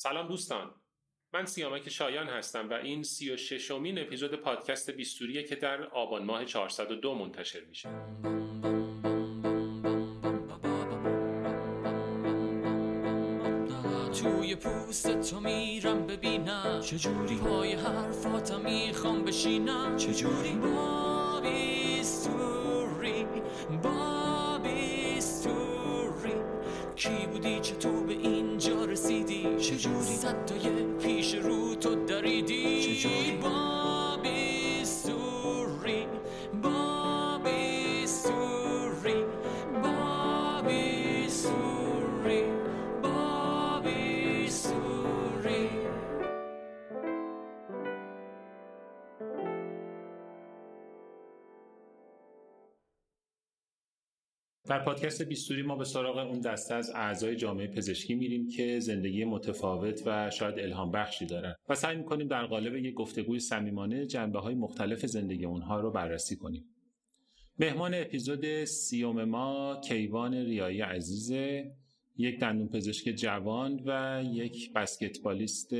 سلام دوستان. من سیامک شایان هستم و این سی و ششمین اپیزود پادکست بیستوریه که در آبان ماه 402 منتشر میشه. توی پوست تو میرم ببینم. چجوری؟ پای حرفاتم می‌خوام بشینم. چجوری؟ با چجوری؟ صدای پیش رو تو دریدی؟ چجوری؟ با در پادکست بیستوری ما به سراغ اون دسته از اعضای جامعه پزشکی میریم که زندگی متفاوت و شاید الهام بخشی دارن و سعی می‌کنیم در قالب یک گفتگوی صمیمانه جنبه های مختلف زندگی اونها رو بررسی کنیم. مهمان اپیزود سیوم ما کیوان ریایی عزیزه یک دندون پزشک جوان و یک بسکتبالیست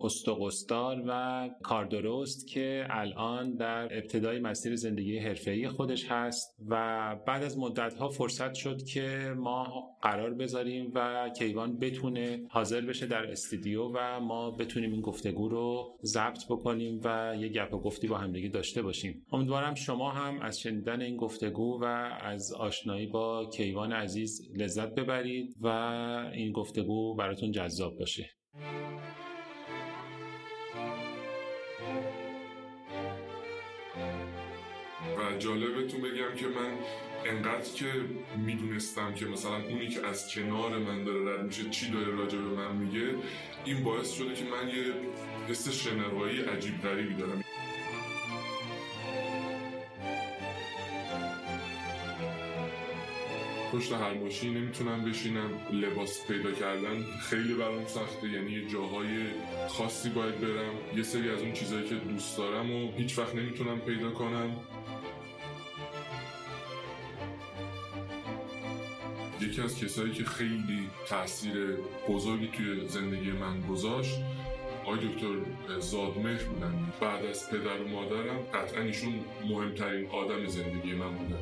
استقستار و کاردرست که الان در ابتدای مسیر زندگی حرفه‌ای خودش هست و بعد از مدتها فرصت شد که ما قرار بذاریم و کیوان بتونه حاضر بشه در استودیو و ما بتونیم این گفتگو رو ضبط بکنیم و یه گپ و گفتی با همدیگه داشته باشیم. امیدوارم شما هم از شنیدن این گفتگو و از آشنایی با کیوان عزیز لذت ببرید و این گفتگو براتون جذاب باشه. و جالبتون بگم که من انقدر که می‌دونستم که مثلا اونی که از کنار من داره رد میشه چی داره راجع به من میگه این باعث شده که من یه حس شنوایی عجیب غریبی دارم. پشت هر ماشین نمی‌تونم بشینم لباس پیدا کردن خیلی برام سخته یعنی یه جاهای خاصی باید برم. یه سری از اون چیزهایی که دوست دارم و هیچ وقت نمی‌تونم پیدا کنم. یکی از کسایی که خیلی تاثیر بزرگی توی زندگی من گذاشت آقای دکتر زادمهر بودن. بعد از پدر و مادرم قطعا ایشون مهمترین آدم زندگی من بودن.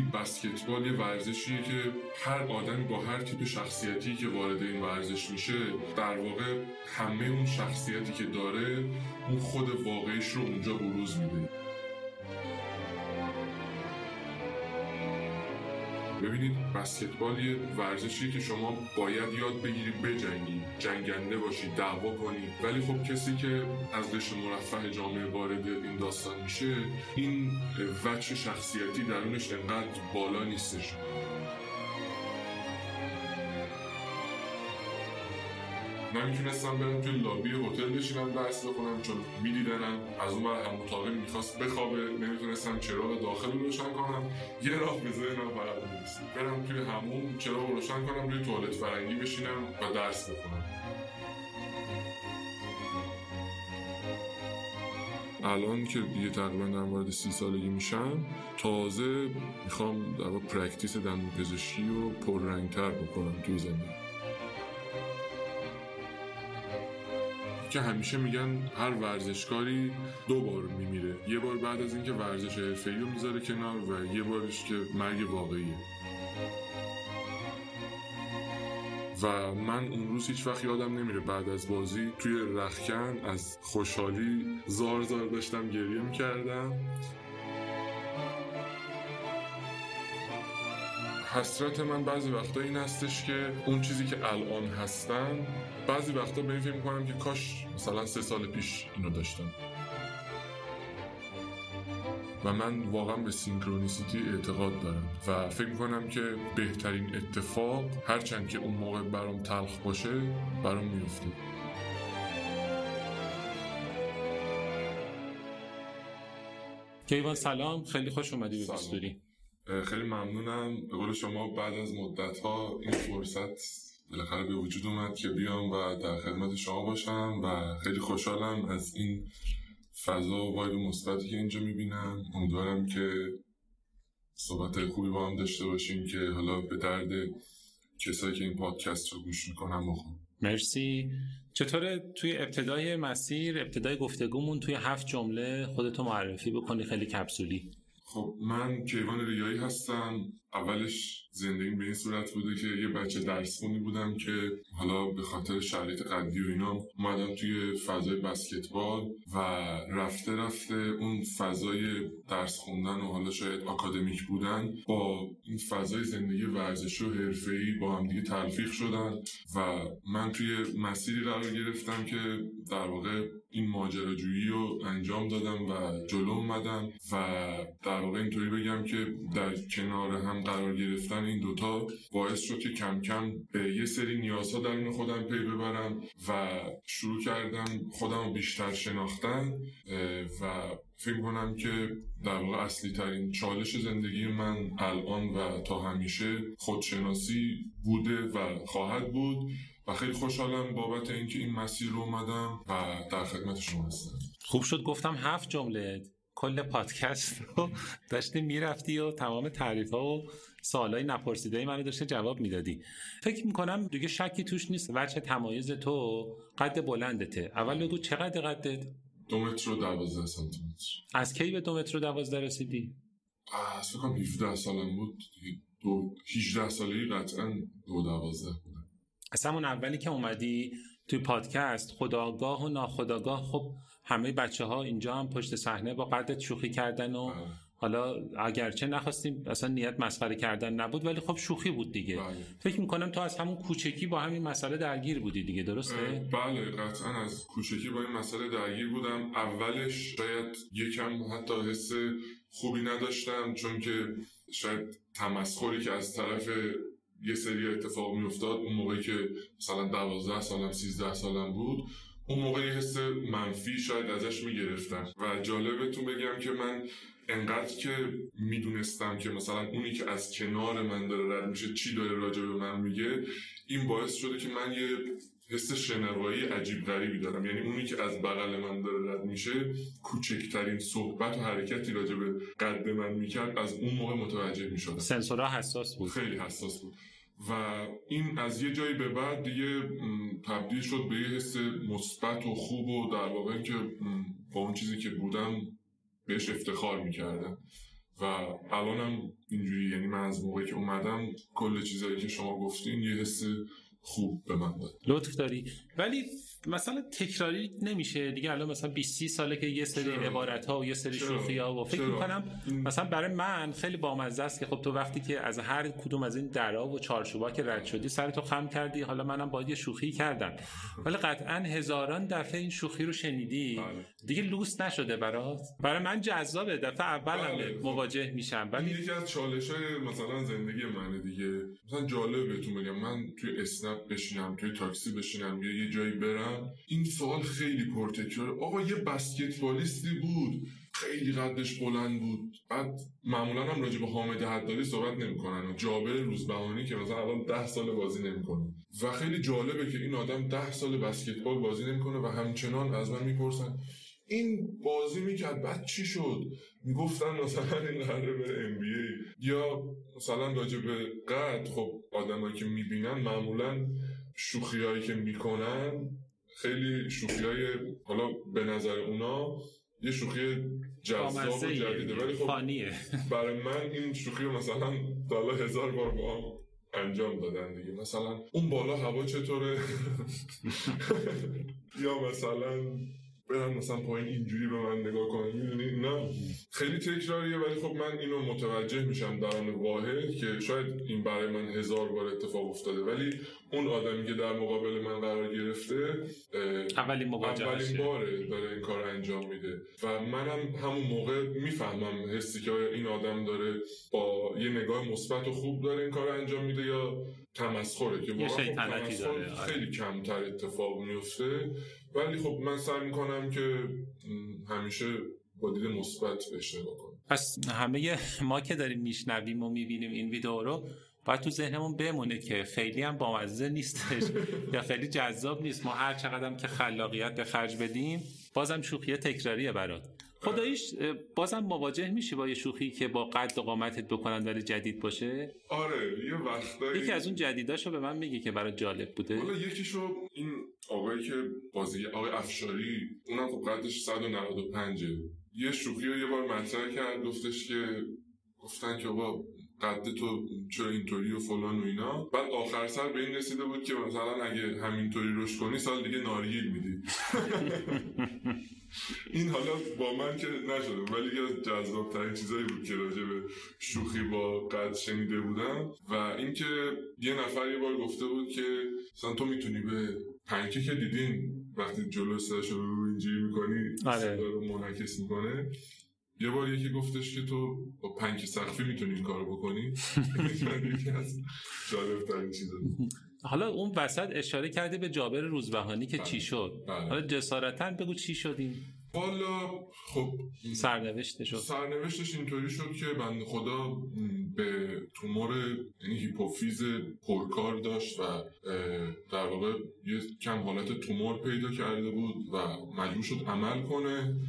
بسکتبال یه ورزشیه که هر آدمی با هر تیپ شخصیتی که وارد این ورزش میشه در واقع همه اون شخصیتی که داره اون خود واقعیش رو اونجا بروز میده. ببینید بسکتبال یه ورزشی که شما باید یاد بگیرید بجنگید جنگنده باشید دعوا کنید. ولی خب کسی که از قشر مرفه جامعه وارد این داستان میشه این وجه شخصیتی درونش انقدر بالا نیستش. من می‌تونستم برم توی لابی هتل بشینم درس بخونم چون میدیدنم از اون هم‌اتاقیم می‌خواست بخوابه نمی‌تونستم چراغ داخل رو روشن کنم. یه راه به ذهنم فقط می‌رسید. برم توی حموم چراغ رو روشن کنم روی توالت فرنگی بشینم و درس بخونم. الان که دیگه تقریبا در مورد سی سالگی میشم تازه می‌خوام در practice دندون پزشکی رو پررنگتر بکنم توی زندگی. که همیشه میگن هر ورزشکاری دو بار میمیره. یه بار بعد از اینکه ورزش حرفه‌ای رو می‌ذاره کنار و یه بارش که مرگ واقعیه. و من اون روز هیچ وقت یادم نمیره بعد از بازی توی رخکن از خوشحالی زار زار داشتم گریه می‌کردم. حسرت من بعضی وقتا این هستش که اون چیزی که الان هستم بعضی وقتا به این فکر می‌کنم که کاش مثلا سه سال پیش اینو داشتم. و من واقعا به سینکرونیسیتی اعتقاد دارم. و فکر می‌کنم که بهترین اتفاق هرچند که اون موقع برام تلخ باشه برام میفته کیوان سلام. خیلی خوش اومدی به بیستوری خیلی ممنونم. به قول شما بعد از مدت ها این فرصت بالاخره به وجود اومد که بیام و در خدمت شما باشم و خیلی خوشحالم از این فضا و وایب مثبتی که اینجا می‌بینم. امیدوارم که صحبت خوبی با هم داشته باشیم که حالا به درد کسایی که این پادکست رو گوش می‌کنن بخون مرسی. چطوره توی ابتدای مسیر ابتدای گفتگومون توی هفت جمله خودتو معرفی بکنی خیلی کپسولی. خب من کیوان ریایی هستم. اولش زندگی به این صورت بوده که یه بچه درس خونی بودم که حالا به خاطر شرایط قدی و اینا اومدم توی فضای بسکتبال و رفته رفته اون فضای درس خوندن و حالا شاید آکادمیک بودن با این فضای زندگی ورزشی و حرفه‌ای با هم دیگه تلفیق شدن و من توی مسیری قرار گرفتم که در واقع این ماجراجویی رو انجام دادم و جلو اومدم و در واقع اینطوری بگم که در کنار هم قرار گرفتن این دوتا باعث شد که کم کم به یه سری نیازها درون خودم پی ببرم و شروع کردم خودم رو بیشتر شناختن و فکر کنم که در واقع اصلی ترین چالش زندگی من الان و تا همیشه خودشناسی بوده و خواهد بود. و خیلی خوشحالم بابت اینکه این مسیر رو اومدم و در خدمت شما هستم. خوب شد گفتم هفت جمله. کل پادکست رو داشتی می‌رفتی و تمام تعریف ها و سوالای نپرسیده منو داشته جواب می‌دادی. فکر می‌کنم دیگه شکی توش نیست. وجه تمایز تو قد بلندته. اول بگو چقدر قدت؟ دو متر و دوازده سانتیمتر. از کی به دو متر و دوازده رسیدی؟ از فکرم 17 سالم بود. دو 18 سالگی قطعا دو دوازده بودم اصلا اون اولی که اومدی توی پادکست خداگاه و ناخداگاه خب همه بچه ها اینجا هم پشت صحنه با قدرت شوخی کردن و. حالا اگرچه نخواستیم اصلا نیت مسخره کردن نبود ولی خب شوخی بود دیگه بله. فکر می‌کنم تو از همون کوچکی با همین مسئله درگیر بودی دیگه درسته بله قطعا از کوچکی با این مسئله درگیر بودم اولش شاید یکم حتی حس خوبی نداشتم چون که شاید تمسخری که از طرف یه سری اتفاق میافتاد. اون موقعی که مثلا دوازده سالم سیزده سالم بود اون موقع یه حس منفی شاید ازش می‌گرفتم. و جالبتون بگم که من انقدر که می‌دونستم که مثلا اونی که از کنار من داره رد میشه چی داره راجع به من میگه این باعث شده که من یه حس شنوایی عجیب غریبی دارم. یعنی اونی که از بغل من داره رد میشه کوچکترین صحبت و حرکتی راجع به قد من می‌کرد از اون موقع متوجه می‌شدم. سنسورها حساس بود. خیلی حساس بود. و این از یه جایی به بعد دیگه تبدیل شد به یه حس مثبت و خوب و در واقع که با اون چیزی که بودم بهش افتخار می‌کردم. و الانم اینجوری یعنی من از موقعی که اومدم کل چیزایی که شما گفتین یه حس خوب به من داد. لطف داری. ولی مثلا تکراری نمیشه دیگه الان مثلا 20 30 ساله که یه سری؟ عبارت ها و یه سری؟ شوخی ها و فکر؟ می‌کنم مثلا برای من خیلی بامزه است که خب تو وقتی که از هر کدوم از این درا و چارچوبا که رد شدی سر تو خم کردی حالا منم باید یه شوخی کردم ولی قطعا هزاران دفعه این شوخی رو شنیدی بله. دیگه لوس نشده برات برای من جذابه دفعه اول بله. مواجه میشم ولی یکی از چالش های مثلا زندگی منه دیگه مثلا جالب بهتون بگم من توی اسنپ بشینم توی تاکسی بشینم یا یه جایی برم این سوال خیلی پرتکرار آقا یه بسکتبالیستی بود. خیلی قدش بلند بود. بعد معمولا هم راجع به حامد حدادی صحبت نمی‌کنن. جابر روزبهانی که مثلا الان ده سال بازی نمی‌کنه. و خیلی جالبه که این آدم ده سال بسکتبال بازی نمی‌کنه و همچنان از من می‌پرسن این بازی می‌کرد؟ بعد چی شد؟ می‌گفتن مثلا این قراره بره ام بی ای یا مثلا راجع به قد خب آدمایی که می‌بینن معمولا شوخی هایی که می‌کنن خیلی شوخی های حالا به نظر اونا یه شوخی جذاب و جدیده. ولی خب فانیه. برای من این شوخی رو مثلا تا حالا هزار بار با هم انجام دادن دیگه. مثلا اون بالا هوا چطوره؟ یا مثلا برن مثلا پایین اینجوری به من نگاه کنن. می‌دونی نه خیلی تکراریه ولی خب من اینو متوجه میشم در آن واحد که شاید این برای من هزار بار اتفاق افتاده. ولی اون آدمی که در مقابل من قرار گرفته اولین مواجهه اولین باره داره این کار انجام میده. و منم همون موقع می‌فهمم حسی که این آدم داره با یه نگاه مثبت و خوب داره این کار انجام میده یا تمسخره. که واقعا خب تمسخر آره. خیلی کمتر اتفاق میفته. ولی خب من سعی می‌کنم که همیشه با دید مثبت بهش نگاه کنم پس همه ما که داریم میشنویم و می‌بینیم این ویدیو رو باید تو ذهنمون بمونه که خیلی هم بامزه نیستش یا خیلی جذاب نیست. ما هر چقدر هم که خلاقیت به خرج بدیم بازم شوخی تکراریه برات. خداییش بازم مواجه میشی با یه شوخی که با قد و قامتت بکنن ولی جدید باشه؟ آره یه وقتایی یکی از اون جدیداشو به من میگی که برای جالب بوده. حالا یکیشو این آقایی که بازی آقای افشاری اونم خب قدش 195 یه شوخی رو یه بار مطرح کرد گفتش که گفتن که با قد تو چرا اینطوری و فلان و اینا. بعد آخر سر به این رسیده بود که مثلا اگه همینطوری روش کنی سال دیگه ناریل میدی. این حالا با من که نشده ولی از جذاب ترین چیزایی بود که راجع به شوخی با قد شنیده بودم. و اینکه یه نفر یه بار گفته بود که مثلا تو می‌تونی به پنکه که دیدین وقتی جلو سرش رو اینجوری می‌کنی آره. رو منعکس می‌کنه. یه بار یکی گفتش که تو با پنک سقفی می‌تونی این کارو بکنی. یکی از جالب ترین چیزا. حالا اون وسط اشاره کرده به جابر روزبهانی که چی شد. بله. حالا جسارتا بگو چی شد این؟ والا خب سرنوشته شد سرنوشتش اینطوری شد که بند خدا به تومور یعنی هیپوفیز پرکار داشت و در واقع یه کم حالت تومور پیدا کرده بود و مجبور شد عمل کنه.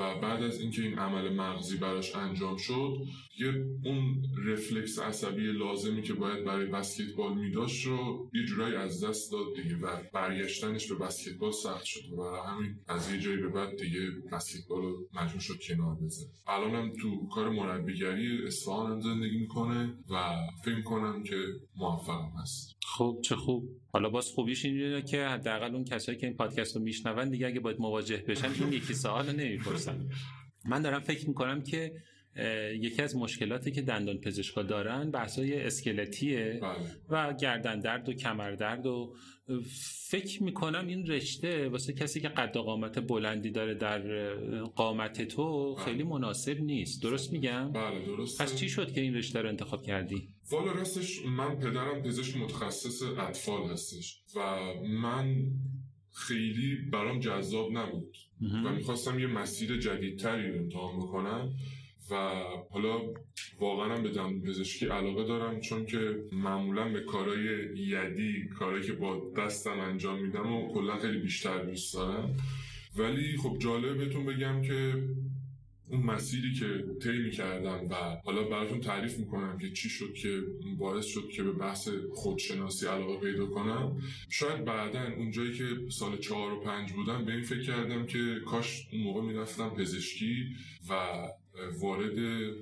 و بعد از اینکه این عمل مغزی براش انجام شد یه اون رفلکس عصبی لازمی که باید برای بسکتبال میداشت رو یه جورایی از دست داد دیگه و برگشتنش به بسکتبال سخت شد و همین از یه جایی به بعد دیگه بسکتبال رو مجبور شد کنار بذاره. الان هم تو کار مربیگری اصفهان هم زندگی می‌کنه و فکر کنم که موفق هست. خب چه خوب. حالا باز خوبیش اینه که حداقل اون کسایی که این پادکست رو میشنون دیگه اگه باید مواجه بشن این یکی سوال رو نمی‌پرسن. من دارم فکر می‌کنم که یکی از مشکلاتی که دندان پزشکا دارن بحثای اسکلتیه بله. و گردن درد و کمر درد و فکر می‌کنم این رشته واسه کسی که قد و قامت بلندی داره در قامت تو خیلی مناسب نیست. درست میگم؟ بله درست. پس چی شد که این رشته رو انتخاب کردی؟ والا راستش من پدرم پزشک متخصص اطفال هستش و من خیلی برام جذاب نبود و می‌خواستم یه مسیر جدیدتری رو امتحان بکنم. و حالا واقعا هم به دندون پزشکی علاقه دارم چون که معمولا به کارهای یدی کارهایی که با دستم انجام میدم و کلا خیلی بیشتر دوست دارم. ولی خب جالب بهتون بگم که اون مسیری که طی می‌کردم و حالا براتون تعریف می‌کنم که چی شد که باعث شد که به بحث خودشناسی علاقه پیدا کنم. شاید بعدا اونجایی که سال چهار و پنج بودم به این فکر کردم که کاش اون موقع می‌رفتم پزشکی و وارد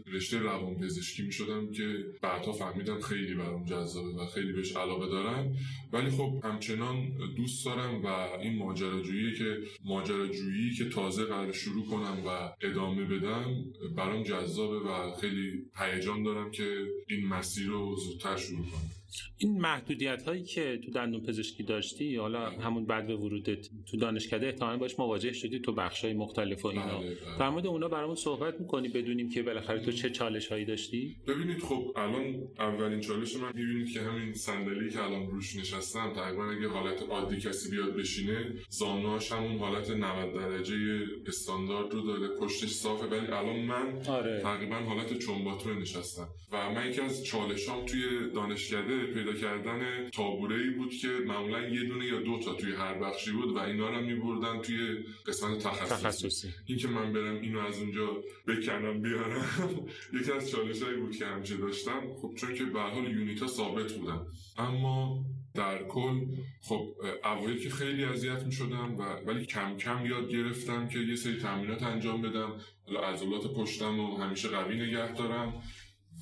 رشته روان پزشکی می شدم که بعدها فهمیدم خیلی برام جذابه و خیلی بهش علاقه دارم ولی خب همچنان دوست دارم و این ماجراجویی که ماجراجویی که تازه قرار شروع کنم و ادامه بدم برام جذابه و خیلی هیجان دارم که این مسیر رو زودتر شروع کنم. این محدودیت هایی که تو دندون پزشکی داشتی حالا همون بعد به ورودت تو دانشکده احتمالاً باش مواجه شدی تو بخش های مختلف و اینا. بله، بله. در مورد اونا برامون صحبت می‌کنی بدونیم که بالاخره تو چه چالش هایی داشتی؟ ببینید خب الان اولین چالش من می‌بینید که همین صندلی که الان روش نشستم تقریبا اگه حالت عادی کسی بیاد بشینه زانوهاش همون حالت 90 درجه استاندارد رو داره پشتش صافه. ولی الان من آره. تقریبا حالت چنباتوه نشستم. و من یکی از چالشام توی دانشکده پیدا کردن تابوره ای بود که معمولا یه دونه یا دو تا توی هر بخشی بود و اینا رو میبردن توی قسمت تخصصی. تخصصی. این که من برم اینو از اونجا بکنم بیارم یکی از چالش هایی بود که همیشه داشتم. خب چون که به حال یونیتا ثابت بودن. اما در کل خب اوایل که خیلی اذیت می شدم و ولی کم کم یاد گرفتم که یه سری تمرینات انجام بدم. حالا عضلات پشتم رو همیشه قوی نگه دارم.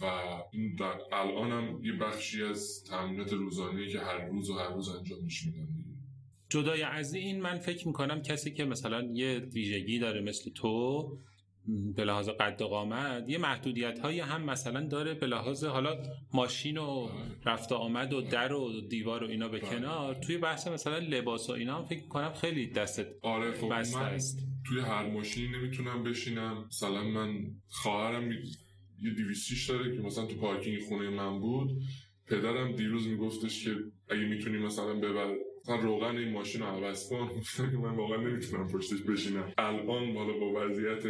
و این در الانم یه بخشی از تمرینات روزانه که هر روز و هر روز انجامش میدم دیگه. جدای از این من فکر می‌کنم کسی که مثلا یه ویژگی داره مثل تو به لحاظ قد و قامت یه محدودیت هایی هم مثلا داره به لحاظ حالا ماشین و رفت و آمد و در و دیوار و اینا به بله. کنار توی بحث مثلا لباس و اینا هم فکر می‌کنم خیلی دستت آره خب بسته است توی هر ماشینی نمی‌تونم بشینم مثلا من خواهرم می- یه دیویستیش داره که مثلا تو پارکینگ خونه من بود پدرم دیروز میگفتش که اگه می‌تونی مثلا ببر مثلا روغن این ماشین رو عوض کن. من واقعا نمی‌تونم پشتش بشینم. الان بالا با وضعیت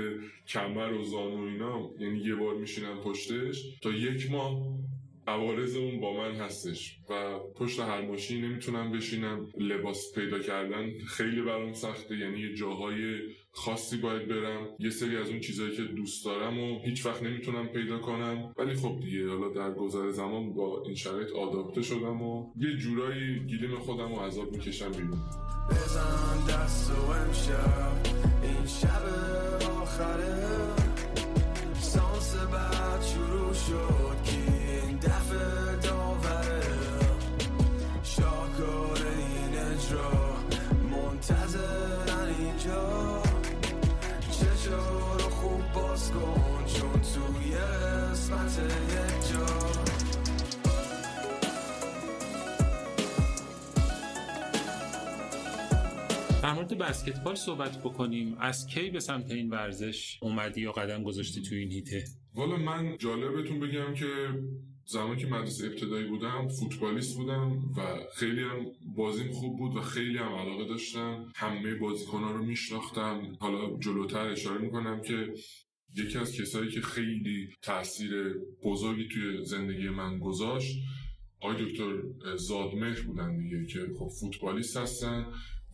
کمر و زانو اینا یعنی یه بار میشینم پشتش تا یک ماه عوارض اون با من هستش و پشت هر ماشین نمی‌تونم بشینم. لباس پیدا کردن خیلی برام سخته یعنی جاهای خاصی باید برم. یه سری از اون چیزهایی که دوست دارم و هیچ وقت نمی‌تونم پیدا کنم. ولی خب دیگه حالا در گذر زمان با این شرایط آداپته شدم و یه جورایی گیلیم خودم و عذاب می‌کشم بیرون. بزن دست و این شب آخره. سانس بعد شروع شد. در مورد بسکتبال صحبت بکنیم. از کی به سمت این ورزش اومدی یا قدم گذاشتی تو این هیته؟ والا من جالبتون بگم که زمانی که مدرسه ابتدایی بودم فوتبالیست بودم و خیلی هم بازیم خوب بود و خیلی هم علاقه داشتم. همه بازیکنها رو میشناختم. حالا جلوتر اشاره می‌کنم که یکی از کسایی که خیلی تاثیر بزرگی توی زندگی من گذاشت آقای دکتر زادمهر بودن دیگه که خب فوتبالیست هستن.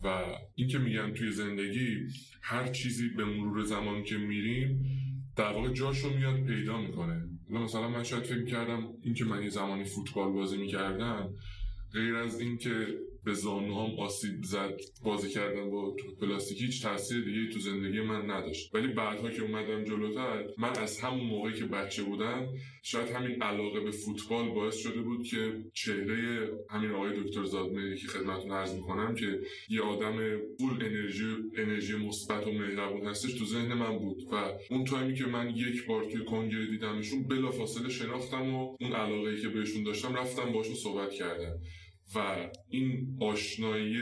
و این که میگن توی زندگی هر چیزی به مرور زمان که میریم در واقع جاشو میاد پیدا می‌کنه. مثلا من شاید فکر کردم این که من یه زمانی فوتبال بازی می‌کردم غیر از اینکه به زانوهام آسیب زد. بازی کردن با تو پلاستیکی هیچ تاثیر دیگه تو زندگی من نداشت. ولی بعدها که اومدم جلوتر من از همون موقعی که بچه بودم شاید همین علاقه به فوتبال باعث شده بود که چهره همین آقای دکتر زادمه که خدمتتون عرض می‌کنم که یه آدم فول انرژی انرژی مثبت و مهربون هستش تو ذهن من بود. و اون تایمی که من یک بار توی کنگره دیدمشون بلافاصله شناختم و اون علاقه که بهشون داشتم رفتم باشون صحبت کردم. و این آشنایی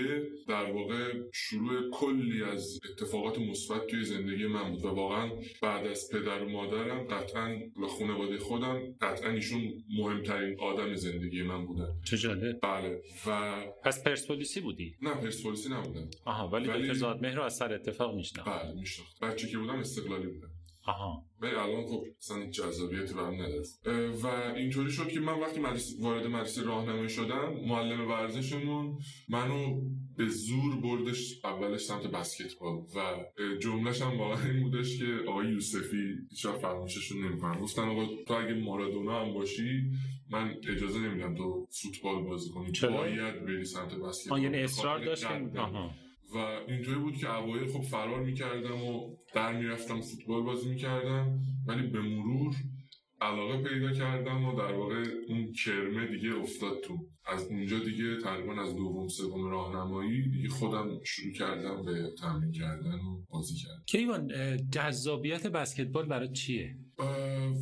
در واقع شروع کلی از اتفاقات مثبت توی زندگی من بود و واقعا بعد از پدر و مادرم قطعا و خانواده خودم قطعا ایشون مهمترین آدم زندگی من بودن. چه جالب. بله. و پس پرسپولیسی بودی؟ نه پرسپولیسی نبودم. آها ولی, ولی... دکتر زادمهر رو از سر اتفاق میشناخت بله میشناخت بچه که بودم استقلالی بودم. آها. الان خب اصلا جذابیتی برام نداره. و اینطوری شد که من وقتی مدرسه وارد مدرسه راهنمایی شدم معلم ورزشمون منو به زور بردش اولش سمت بسکتبال. و جملهش هم واقعا این بودش که آقای یوسفی هیچ فراموششون نمی‌کنم. گفتن آقا تو اگه مارادونا هم باشی من اجازه نمیدم تو فوتبال بازی کنی. باید بری سمت بسکتبال. یعنی اصرار داشت و اینطوری بود که اوایل خب فرار می‌کردم و در می‌رفتم فوتبال بازی می‌کردم ولی به مرور علاقه پیدا کردم و در واقع اون کرمه دیگه افتاد تو. از اونجا دیگه تقریبا از دوم سوم راهنمایی دیگه خودم شروع کردم به تمرین کردن و بازی کردن کیوان جذابیت بسکتبال برای چیه؟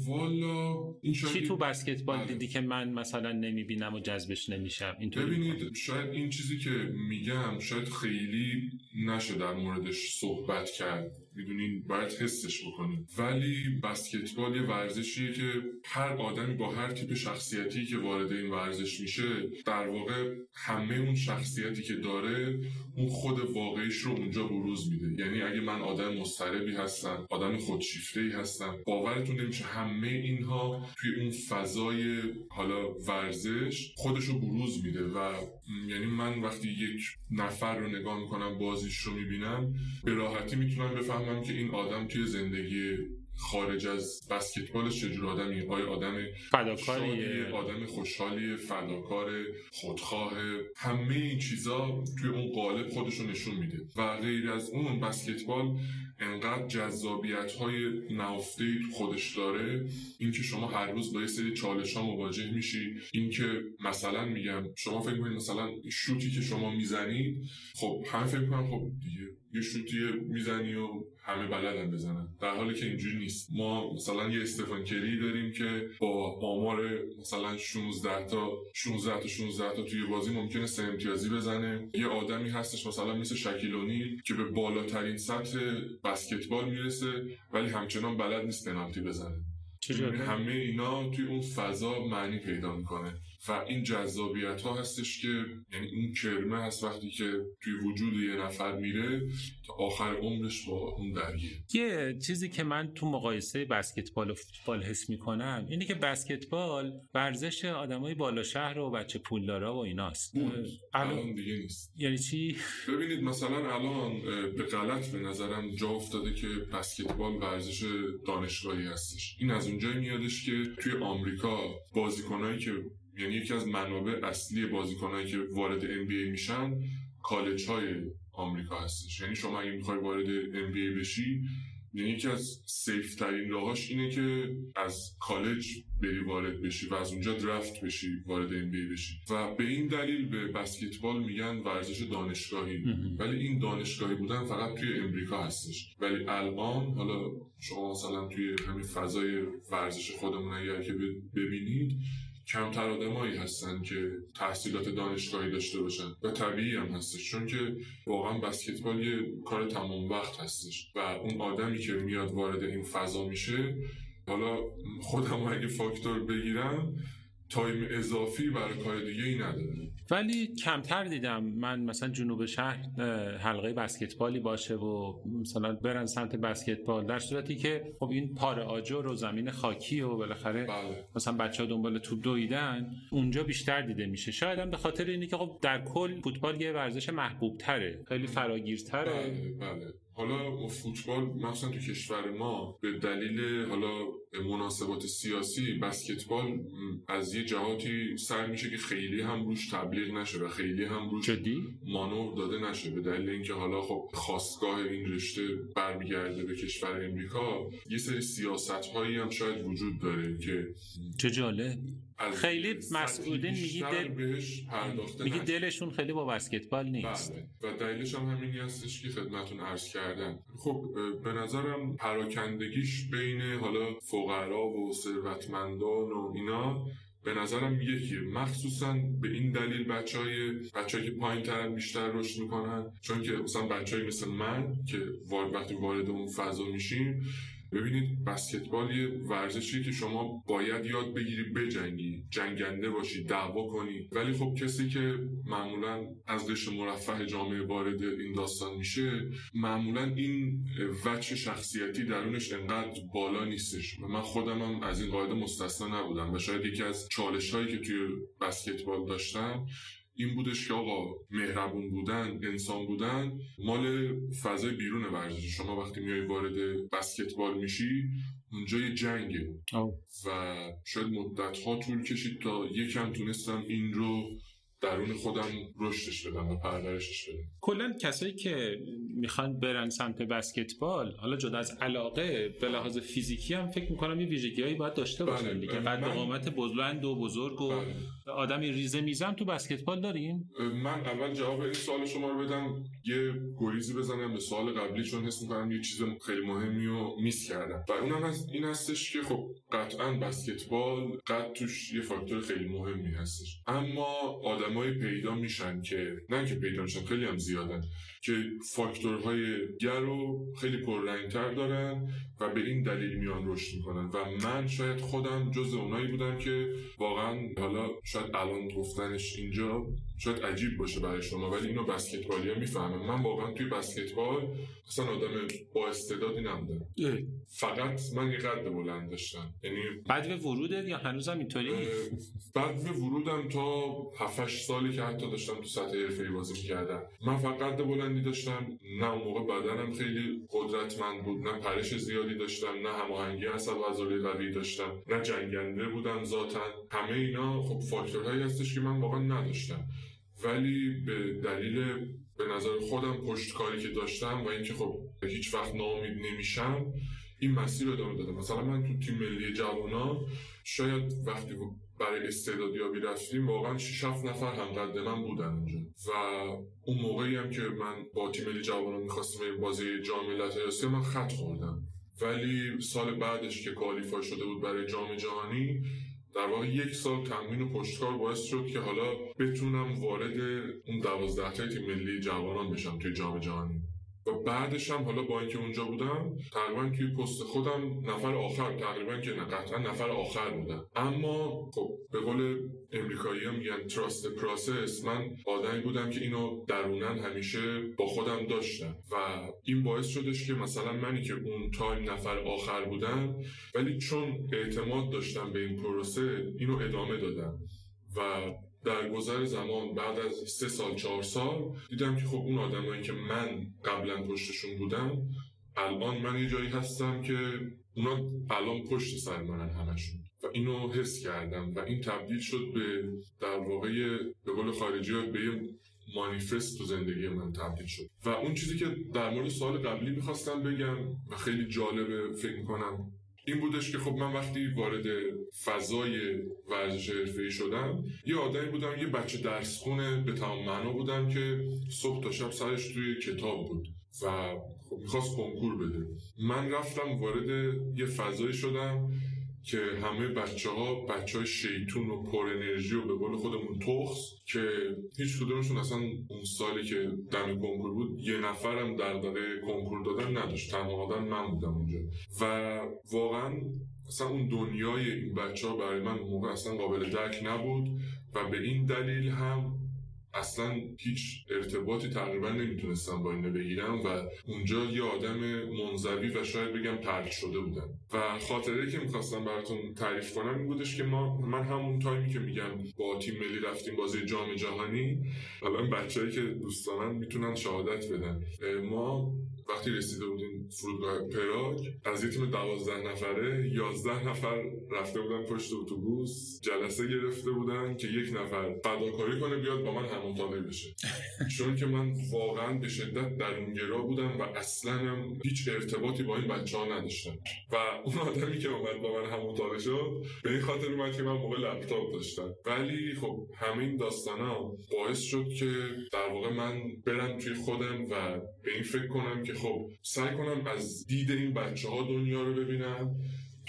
والا این چی تو بسکتبال بله. دیدی که من مثلا نمی‌بینم و جذبش نمیشم؟ ببینید شاید این چیزی که میگم شاید خیلی نشه در موردش صحبت کرد. می‌دونین باید حسش بکنیم ولی بسکتبال یه ورزشیه که هر آدمی با هر تیپ شخصیتی که وارد این ورزش میشه در واقع همه اون شخصیتی که داره اون خود واقعیش رو اونجا بروز میده. یعنی اگه من آدم مضطربی هستم آدم خودشیفته ای هستم باورتون نمیشه همه اینها توی اون فضای حالا ورزش خودش رو بروز میده. و یعنی من وقتی یک نفر رو نگاه می‌کنم بازیش رو می‌بینم به راحتی می‌تونم بفهمم که این آدم توی زندگی خارج از بسکتبالش چجور آدمی. آیا آدم فداکاریه. آدم خوشحالی فداکار خودخواه. همه این چیزا توی اون قالب خودشو نشون میده. و غیر از اون بسکتبال انقدر جذابیت های نهفته خودش داره اینکه شما هر روز با یه سری چالش ها مواجه میشی. اینکه مثلا میگم شما فکر کنید مثلا شوتی که شما می‌زنید خب همه فکر کنم خب دیگه یه شوتی می‌زنی و همه بلدن بزنن. در حالی که اینجوری نیست. ما مثلا یه استفان کری داریم که با آمار مثلا 16 تا 16 تا 16 تا توی بازی ممکنه سه امتیازی بزنه. یه آدمی هستش مثلا مثل شکیلونی که به بالاترین سطح بسکتبال می‌رسه ولی همچنان بلد نیست پنالتی بزنه. همه اینا توی اون فضا معنی پیدا می‌کنه. و این جذابیت ها هستش که یعنی این کرمه هست وقتی که توی وجود یه نفر میره تا آخر عمرش با اون درگیر یه چیزی که من تو مقایسه بسکتبال و فوتبال حس می‌کنم اینه که بسکتبال ورزش آدمای بالا شهر و بچه پولدارا و ایناست. الان دیگه نیست. یعنی چی؟ ببینید مثلا الان به غلط به نظرم جا افتاده که بسکتبال ورزش دانشگاهی هستش. این از اونجایی میادش که توی آمریکا بازیکنایی که یعنی یکی از منابع اصلی بازیکنایی که وارد NBA میشن کالج های آمریکا هستش. یعنی شما اگه می‌خوای وارد NBA بشی یعنی یکی از سیف ترین راهاش اینه که از کالج بری وارد بشی و از اونجا درفت بشی وارد ام بشی. و به این دلیل به بسکتبال میگن ورزش دانشگاهی. ولی این دانشگاهی بودن فقط توی امریکا هستش. ولی الان حالا شما مثلا توی همین فضای ورزش خودمون اگر که ببینید کمتر آدمایی هستن که تحصیلات دانشگاهی داشته باشن. و طبیعی هم هستش چون که واقعا بسکتبال یه کار تمام وقت هستش. و اون آدمی که میاد وارد این فضا میشه حالا خودم اگه فاکتور بگیرم تایم اضافی برای کار دیگه ای نداره. ولی کمتر دیدم من مثلا جنوب شهر حلقه بسکتبالی باشه و مثلا برن سمت بسکتبال. در صورتی که خب این پاره آجر و زمین خاکی و بالاخره بله. مثلا بچه ها دنبال توپ دویدن اونجا بیشتر دیده میشه. شاید هم به خاطر اینه که خب در کل فوتبال یه ورزش محبوب تره خیلی فراگیرتره. بله بله. حالا فوتبال مثلا تو کشور ما به دلیل حالا مناسبات سیاسی بسکتبال از یه جهاتی سر میشه که خیلی هم روش تبلیغ نشه و خیلی هم روش جدی؟ مانور داده نشه. به دلیل اینکه حالا خب خواستگاه این رشته برمیگرده به کشور امریکا یه سری سیاست هایی هم شاید وجود داره که چه جالب. خیلی مسئولین میگی دل... بهش میگی دلشون خیلی با بسکتبال نیست. بله. و دلیلش هم همینی هستش که خدمتون عرض کردم. خب به نظرم پراکندگیش بین حالا فقرا و ثروتمندان و اینا به نظرم یکیه مخصوصا به این دلیل بچه های بچه که پایین ترن بیشتر رشد می‌کنن چون که مثلا بچه مثل من که وقتی وارد اون فضا میشیم ببینید بسکتبال یه ورزشی که شما باید یاد بگیری بجنگی جنگنده باشی دعوا کنی. ولی خب کسی که معمولا از قشر مرفه جامعه وارد این داستان میشه معمولا این وجه شخصیتی درونش انقدر بالا نیستش. و من خودم هم از این قاعده مستثنا نبودم و شاید یکی از چالش هایی که توی بسکتبال داشتم این بودش که آقا مهربون بودن انسان بودن مال فضای بیرون ورزش. شما وقتی میای وارد بسکتبال میشی اونجا یه جنگه. و شاید مدت ها طول کشید تا یکم تونستم این رو درون خودم رشدش بدم و پرورشش بدم. کلا کسایی که می‌خوان برن سمت بسکتبال حالا جدا از علاقه به لحاظ فیزیکی هم فکر می‌کنم یه ویژگیهایی باید داشته باشن بله، دیگه. بله. قد قامت بلند و بزرگ و بله. آدمی ریزه میزم تو بسکتبال داریم؟ من اول جواب این سوال شما رو بدم یه گریزی بزنم به سوال قبلی چون حس می‌کنم یه چیز خیلی مهمی رو میس کردم. و اونم از این هستش که خب قطعا بسکتبال قد توش یه فاکتور خیلی مهمی هستش. اما آدمای پیدا میشن که نه که پیدا میشن خیلی هم زیادن. که فاکتورهای دیگر رو خیلی پررنگتر دارن و به این دلیل میان رشد می‌کنن. و من شاید خودم جز اونایی بودم که واقعا حالا شاید الان گفتنش اینجا شاید عجیب باشه برای شما ولی اینو بسکتبالی ها می‌فهمم من واقعا توی بسکتبال اصلا آدم با استعدادی نبودم. فقط من یه قد بلند داشتم. یعنی بعد به ورودت یا هنوزم اینطوری؟ بعد به ورودم تا 7 سالی که حتی داشتم تو سطح حرفه‌ای بازی می‌کردم. من فقط قد بلندی داشتم نه اون موقع بدنم خیلی قدرتمند بود نه پرش زیادی داشتم نه هماهنگی عصب و عضله قوی داشتم نه جنگنده بودم ذاتا. همه اینا خب فاکتورهایی هستش که من واقعا نداشتم. ولی به دلیل به نظر خودم پشتکاری که داشتم و اینکه خب هیچ وقت ناامید نمیشم این مسیر رو ادامه دادم. مثلا من تو تیم ملی جوانا شاید وقتی برای استعدادیابی رفتیم واقعا 6 7 نفر هم قد من بودن اونجا. و اون موقعی هم که من با تیم ملی جوانا می‌خواستم بریم بازی جام آسیا من خط خوردم. ولی سال بعدش که کوالیفای شده بود برای جام جهانی در واقع یک سال تمرین و پشتکار باعث شد که حالا بتونم وارد اون دوازده تیم ملی جوانان بشم توی جام جهانی. و بعدش هم حالا با اینکه اونجا بودم تقریبا توی پست خودم نفر آخر تقریبا که نه قطعا نفر آخر بودم. اما خب به قول امریکایی هم میگن تراست پراسس من آدمی بودم که اینو درونن همیشه با خودم داشتم. و این باعث شدش که مثلا منی که اون تایم نفر آخر بودم ولی چون اعتماد داشتم به این پروسه اینو ادامه دادم. و در گذر زمان بعد از سه سال چهار سال دیدم که خب اون آدمایی که من قبلا پشتشون بودم الان من یه جایی هستم که اونا الان پشت سر منن همشون. و اینو حس کردم و این تبدیل شد به در واقع به قول خارجی ها به یه مانیفست تو زندگی من تبدیل شد. و اون چیزی که در مورد سال قبلی می‌خواستم بگم و خیلی جالبه فکر کنم این بودش که خب من وقتی وارد فضای ورزش شدم یه آدمی بودم یه بچه درس خونه به تمام معنا بودم که صبح تا شب سرش توی کتاب بود و خب می‌خواست کنکور بده. من رفتم وارد یه فضایی شدم که همه بچه ها بچه های شیطون و پر انرژی و به قول خودمون تخص که هیچ کدومشون اصلا اون سالی که دم کنکور بود یه نفرم در داره کنکور دادن نداشت. تنها آدم من بودم اونجا. و واقعا اصلا اون دنیای این بچه ها برای من موقع اصلا قابل درک نبود و به این دلیل هم اصلا هیچ ارتباطی تقریبا نمی‌تونستم با اینو بگیرم و اونجا یه آدم منزوی و شاید بگم ترک شده بودم و خاطره که می‌خواستم براتون تعریف کنم این بودش که ما من همون تایمی که میگم با تیم ملی رفتیم بازی جام جهانی الان بچههایی که دوستانن می‌تونن شهادت بدن. ما وقتی رسیده بودیم فرودگاه پراگ از یه تیم دوازده نفره یازده نفر رفته بودن پشت اتوبوس جلسه گرفته بودن که یک نفر فداکاری کنه بیاد با من همون بشه. چون که من واقعا به شدت درونگرا بودم و اصلا هم هیچ ارتباطی با این بچه ها نداشتم. و اون آدمی که اومد با من همون شد به این خاطر اومد که من موقع لپتاپ داشتم. ولی خب همین داستان ها باعث شد که در واقع من برم توی خودم و به این فکر کنم که خب سعی کنم از دید این بچه ها دنیا رو ببینم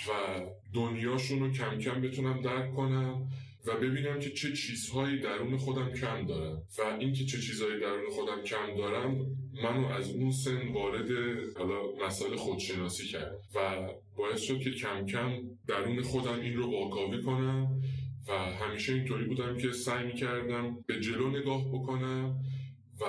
و دنیاشون رو کم کم بتونم درک کنم و ببینم که چه چیزهایی درون خودم کم دارم. و اینکه چه چیزهایی درون خودم کم دارم منو از اون سن وارد حالا مسائل خودشناسی کرد. و باعث شد که کم کم درون خودم این رو واکاوی کنم و همیشه اینطوری بودم که سعی می‌کردم به جلو نگاه بکنم و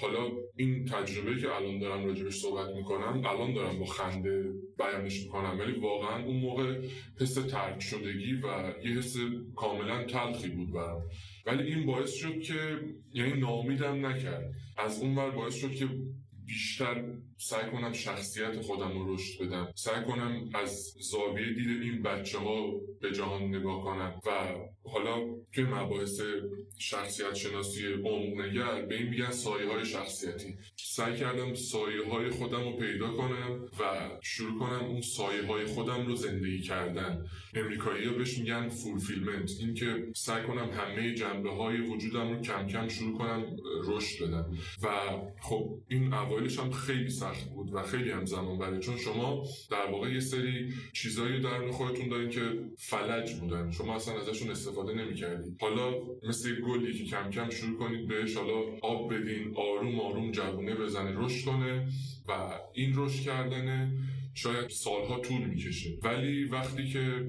حالا این تجربه که الان دارم راجبش صحبت می‌کنم الان دارم با خنده بیانش می‌کنم. ولی واقعا اون موقع حس ترک شدگی و یه حس کاملا تلخی بود برم ولی این باعث شد که یعنی نامیدم نکرد. از اون ور باعث شد که بیشتر سعی کنم شخصیت خودم رو رشد بدم. سعی کنم از زاویه دید این بچه ها به جهان نگاه کنم و حالا توی مباحث شخصیت شناسی نگر به این میگن سایه های شخصیتی. سعی کردم سایه های خودم رو پیدا کنم و شروع کنم اون سایه های خودم رو زندگی کردن. امریکایی ها بهش میگن فولفیلمنت این که سعی کنم همه جنبه های وجودم رو کم کم شروع کنم رشد بدم. و خب این اوایلش هم خیلی سخت بود و خیلی هم زمان بره چون شما در واقع یه سری چیزایی در خودتون دارین که فلج بودن. شما اصلا ازشون استفاده نمی‌کردید حالا مثل گلی که کم کم شروع کنید بهش حالا آب بدین آروم آروم جوونه بزنه. رشد کنه و این رشد کردنه شاید سالها طول می‌کشه. ولی وقتی که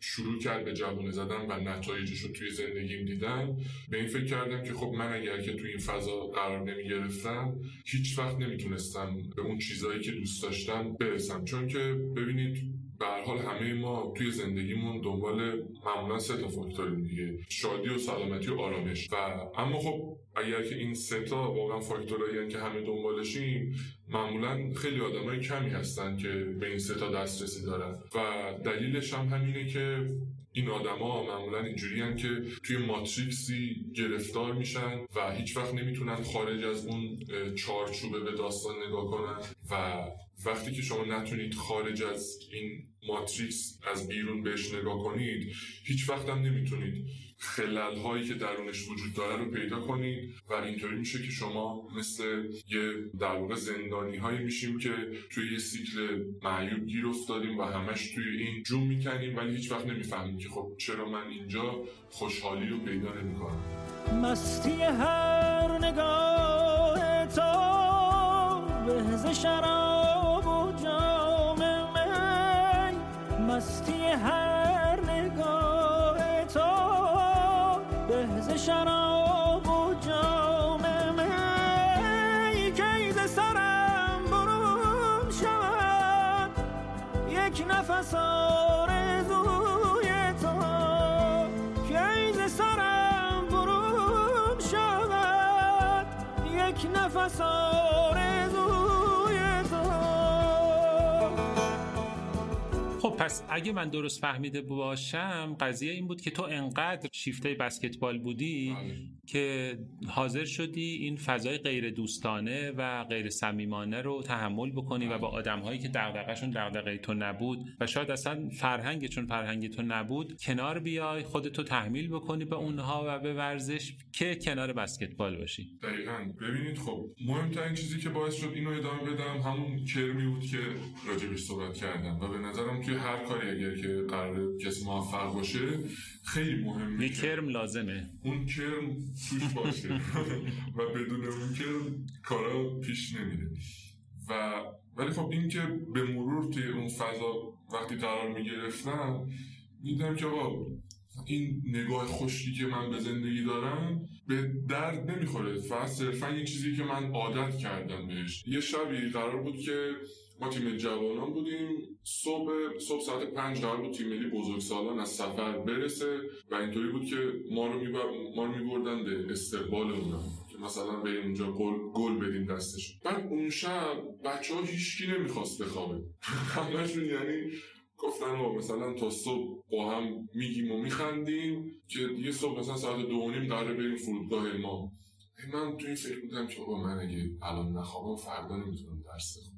شروع کرد به جوانه زدن و نتایجش رو توی زندگیم دیدم به این فکر کردم که خب من اگر که توی این فضا قرار نمی گرفتم هیچ وقت نمی‌تونستم به اون چیزهایی که دوست داشتم برسم. چون که ببینید به حال همه ما توی زندگیمون دنبال معمولا سه تا فاکتوریم دیگه شادی و سلامتی و آرامش. و اما خب اگر که این سه تا واقعا فاکتورایی که همه دنبالشیم معمولا خیلی آدمای کمی هستن که به این سه تا دسترسی دارن. و دلیلش هم همینه که این آدما معمولا اینجوری که توی ماتریکسی گرفتار میشن و هیچ وقت نمی‌تونن خارج از اون چارچوبه به داستان نگاه کنن و وقتی که شما نتونید خارج از این ماتریکس از بیرون بهش نگاه کنید هیچ وقت هم نمی‌تونید خلل هایی که درونش وجود داره رو پیدا کنید و اینطوری میشه که شما مثل یه در واقع زندانی هایی میشیم که توی یه سیکل معیوب گیر افتادیم و همش توی این جون می‌کنیم ولی هیچ وقت نمی‌فهمیم که خب چرا من اینجا خوشحالی رو پیدا نمی‌کنم. مستی هر نگاه تو به شراب مستی هر نگاه تو به شراب پس اگه من درست فهمیده باشم قضیه این بود که تو انقدر شیفته بسکتبال بودی بله. که حاضر شدی این فضای غیر دوستانه و غیر صمیمانه رو تحمل بکنی و با آدمهایی که دغدغه‌شون دغدغه تو نبود و شاید اصلا فرهنگ چون فرهنگ تو نبود کنار بیای خودتو تحمیل بکنی به اونها و به ورزش که کنار بسکتبال باشی. دقیقا. ببینید خب مهمترین چیزی که باعث شد اینو ادامه بدم همون کرمی بود که راجبش صحبت کردم و به نظرم که هر کاری اگر که قرار کسی موفق باشه خیلی مهمه یه کرم لازمه. اون کرم توش باشه و بدون اون کرم کارا پیش نمیره. و ولی خب این که به مرور توی اون فضا وقتی قرار می‌گرفتم دیدم که آقا این نگاه خوشی که من به زندگی دارم به درد نمی‌خوره فقط صرفا یه چیزی که من عادت کردم بهش. یه شبی قرار بود که ما تیم جوانان بودیم. صبح صبح ساعت پنج قرار بود تیم ملی بزرگسالان از سفر برسه و اینطوری بود که ما رو میبر... ما رو میبردن به استقبال اونا که مثلا به اونجا گل گل بدیم دستش بعد اون شب بچه ها هیچکی نمی‌خواست بخوابه. همشون یعنی گفتن آقا مثلا تا صبح با هم میگیم و میخندیم که یه صبح مثلا ساعت دو نیم قراره بریم فرودگاه ما من تو این فکر بودم که آقا من اگه الان نخوابم فردا نمی‌تونم درس بخونم.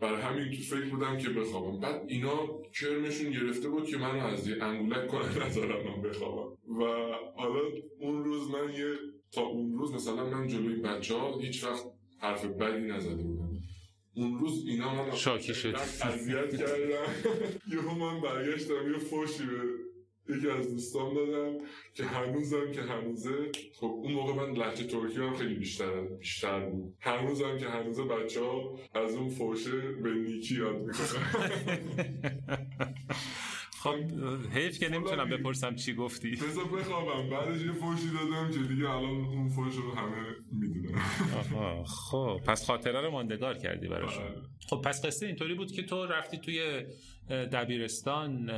برای همین تو فکر بودم که بخوابم. بعد اینا کرمشون گرفته بود که منو از یه انگولک کنن نذارم من بخوابم. و حالا اون روز من یه تا اون روز مثلا من جلوی بچه ها هیچ وقت حرف بدی نزده بودم. اون روز اینا من شاکی شد. اذیت کردم. یهو من برگشتم یه فوشی به یکی از دوستان دادم که هنوزم که هنوزه خب اون موقع من لحجه ترکی هم خیلی بیشتر بیشتر بود. هنوزم که هنوزه بچه ها از اون فوشه به نیکی یاد می‌کنن. خب حیف که نمی‌تونم بپرسم چی گفتی. بذار بخوابم. بعدش یه فوشی دادم که دیگه الان اون فوش رو همه می‌دونن. خب پس خاطره رو ماندگار کردی براشون. بله. خب پس قصه اینطوری بود که تو رفتی توی دبیرستان